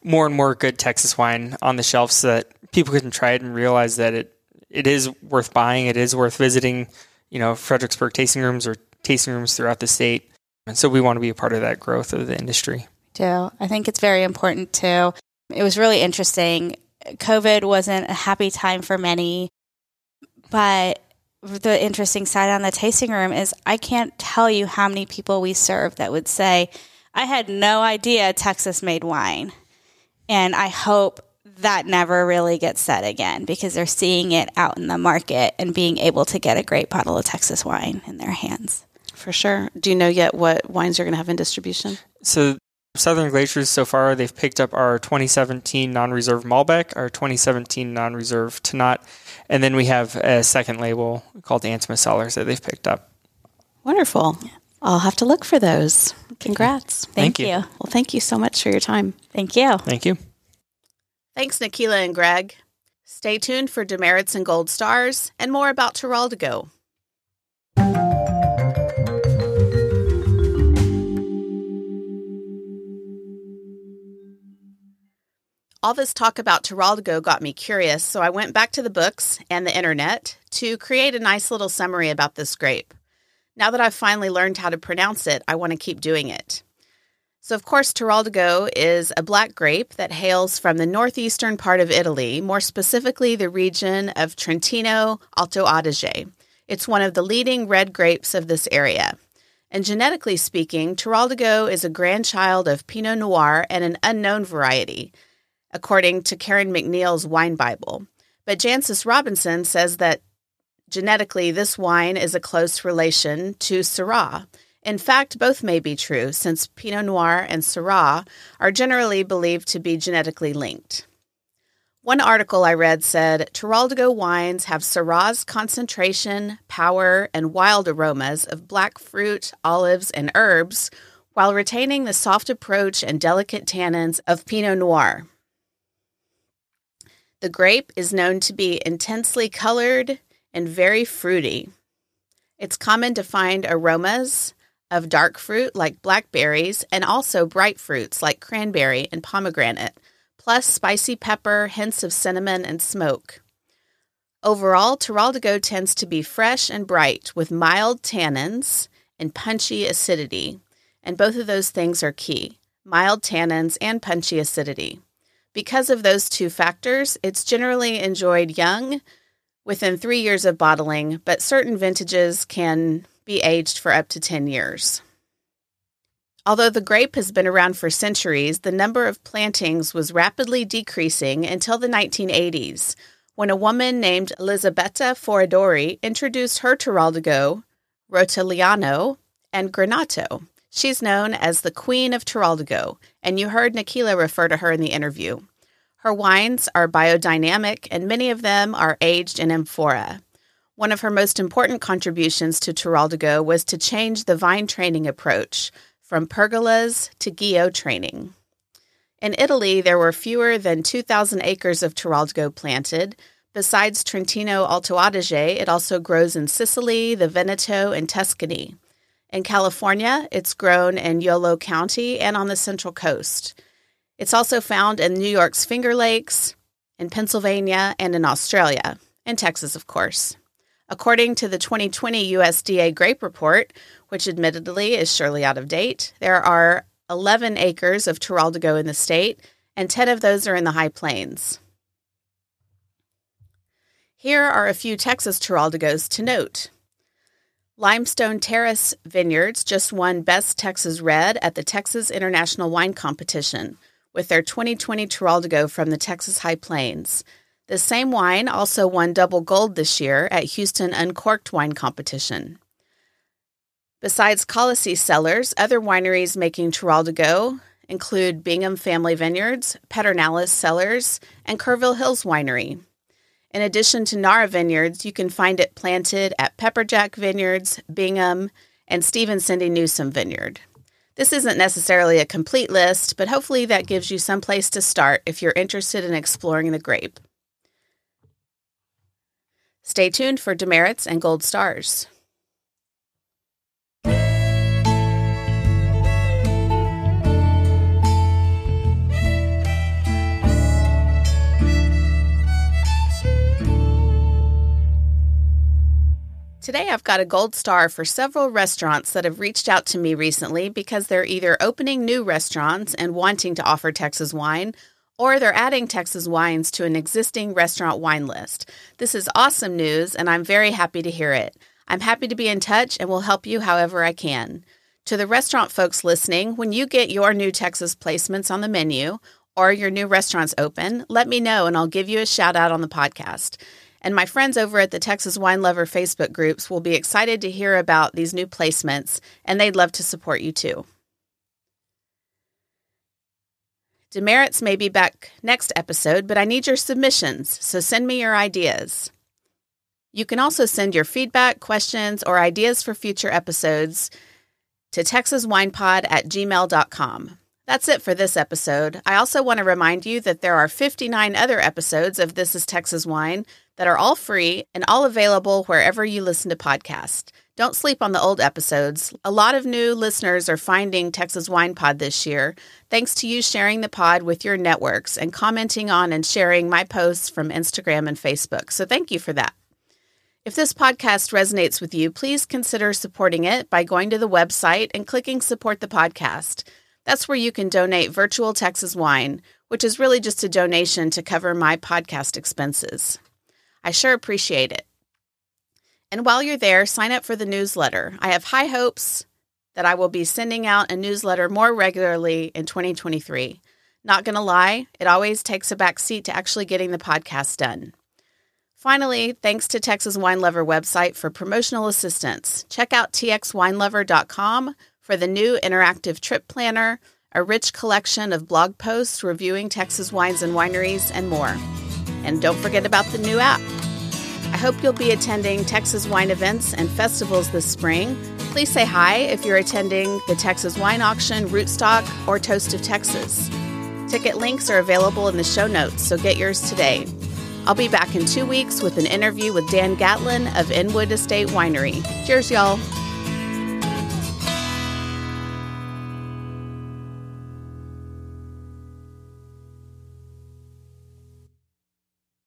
more and more good Texas wine on the shelves so that people can try it and realize that it it is worth buying, it is worth visiting, you know, Fredericksburg tasting rooms or tasting rooms throughout the state. And so we want to be a part of that growth of the industry. Do I think it's very important too. It was really interesting. COVID wasn't a happy time for many, but the interesting side on the tasting room is I can't tell you how many people we serve that would say, I had no idea Texas made wine. And I hope that never really gets said again because they're seeing it out in the market and being able to get a great bottle of Texas wine in their hands. For sure. Do you know yet what wines you're going to have in distribution? So, Southern Glazer's so far, they've picked up our 2017 non reserve Malbec, our 2017 non reserve Tannat, and then we have a second label called Antima Cellars that they've picked up. Wonderful. I'll have to look for those. Congrats. Thank, thank you. you. Well, thank you so much for your time. Thank you. Thank you. Thanks, Nikhila and Greg. Stay tuned for demerits and gold stars and more about Terral All this talk about Teroldego got me curious, so I went back to the books and the internet to create a nice little summary about this grape. Now that I've finally learned how to pronounce it, I want to keep doing it. So, of course, Teroldego is a black grape that hails from the northeastern part of Italy, more specifically the region of Trentino Alto Adige. It's one of the leading red grapes of this area. And genetically speaking, Teroldego is a grandchild of Pinot Noir and an unknown variety, according to Karen MacNeil's Wine Bible. But Jancis Robinson says that genetically this wine is a close relation to Syrah in fact, both may be true, since Pinot Noir and Syrah are generally believed to be genetically linked. One article I read said Teroldego wines have Syrah's concentration, power, and wild aromas of black fruit, olives, and herbs, while retaining the soft approach and delicate tannins of Pinot Noir. The grape is known to be intensely colored and very fruity. It's common to find aromas of dark fruit like blackberries and also bright fruits like cranberry and pomegranate, plus spicy pepper, hints of cinnamon, and smoke. Overall, Teroldego tends to be fresh and bright with mild tannins and punchy acidity, and both of those things are key mild tannins and punchy acidity. Because of those two factors, it's generally enjoyed young within three years of bottling, but certain vintages can be aged for up to 10 years. Although the grape has been around for centuries, the number of plantings was rapidly decreasing until the 1980s, when a woman named Elisabetta Foradori introduced her Teroldego, Rotaliano, and Granato. She's known as the Queen of Teroldego, and you heard Nikhila refer to her in the interview. Her wines are biodynamic, and many of them are aged in amphora. One of her most important contributions to Teroldego was to change the vine training approach from pergolas to Guyot training. In Italy, there were fewer than 2,000 acres of Teroldego planted. Besides Trentino Alto Adige, it also grows in Sicily, the Veneto, and Tuscany. In California, it's grown in Yolo County and on the Central Coast. It's also found in New York's Finger Lakes, in Pennsylvania, and in Australia, and Texas, of course. According to the 2020 USDA grape report, which admittedly is surely out of date, there are 11 acres of Teroldego in the state, and 10 of those are in the High Plains. Here are a few Texas Teroldegos to note. Limestone Terrace Vineyards just won Best Texas Red at the Texas International Wine Competition with their 2020 Teroldego from the Texas High Plains. The same wine also won double gold this year at Houston Uncorked Wine Competition. Besides Kalasi Cellars, other wineries making Teroldego include Bingham Family Vineyards, Pedernales Cellars, and Kerrville Hills Winery. In addition to Narra Vineyards, you can find it planted at Pepperjack Vineyards, Bingham, and Stephen Cindy Newsom Vineyard. This isn't necessarily a complete list, but hopefully that gives you some place to start if you're interested in exploring the grape. Stay tuned for demerits and gold stars. Today, I've got a gold star for several restaurants that have reached out to me recently because they're either opening new restaurants and wanting to offer Texas wine, or they're adding Texas wines to an existing restaurant wine list. This is awesome news, and I'm very happy to hear it. I'm happy to be in touch and will help you however I can. To the restaurant folks listening, when you get your new Texas placements on the menu or your new restaurants open, let me know and I'll give you a shout out on the podcast. And my friends over at the Texas Wine Lover Facebook groups will be excited to hear about these new placements, and they'd love to support you too. Demerits may be back next episode, but I need your submissions, so send me your ideas. You can also send your feedback, questions, or ideas for future episodes to texaswinepod at gmail.com. That's it for this episode. I also want to remind you that there are 59 other episodes of This is Texas Wine that are all free and all available wherever you listen to podcasts. Don't sleep on the old episodes. A lot of new listeners are finding Texas Wine Pod this year, thanks to you sharing the pod with your networks and commenting on and sharing my posts from Instagram and Facebook. So thank you for that. If this podcast resonates with you, please consider supporting it by going to the website and clicking Support the Podcast. That's where you can donate virtual Texas wine, which is really just a donation to cover my podcast expenses. I sure appreciate it. And while you're there, sign up for the newsletter. I have high hopes that I will be sending out a newsletter more regularly in 2023. Not going to lie, it always takes a back seat to actually getting the podcast done. Finally, thanks to Texas Wine Lover website for promotional assistance. Check out txwinelover.com for the new interactive trip planner, a rich collection of blog posts reviewing Texas wines and wineries, and more. And don't forget about the new app. I hope you'll be attending Texas wine events and festivals this spring. Please say hi if you're attending the Texas Wine Auction, Rootstock, or Toast of Texas. Ticket links are available in the show notes, so get yours today. I'll be back in two weeks with an interview with Dan Gatlin of Inwood Estate Winery. Cheers, y'all.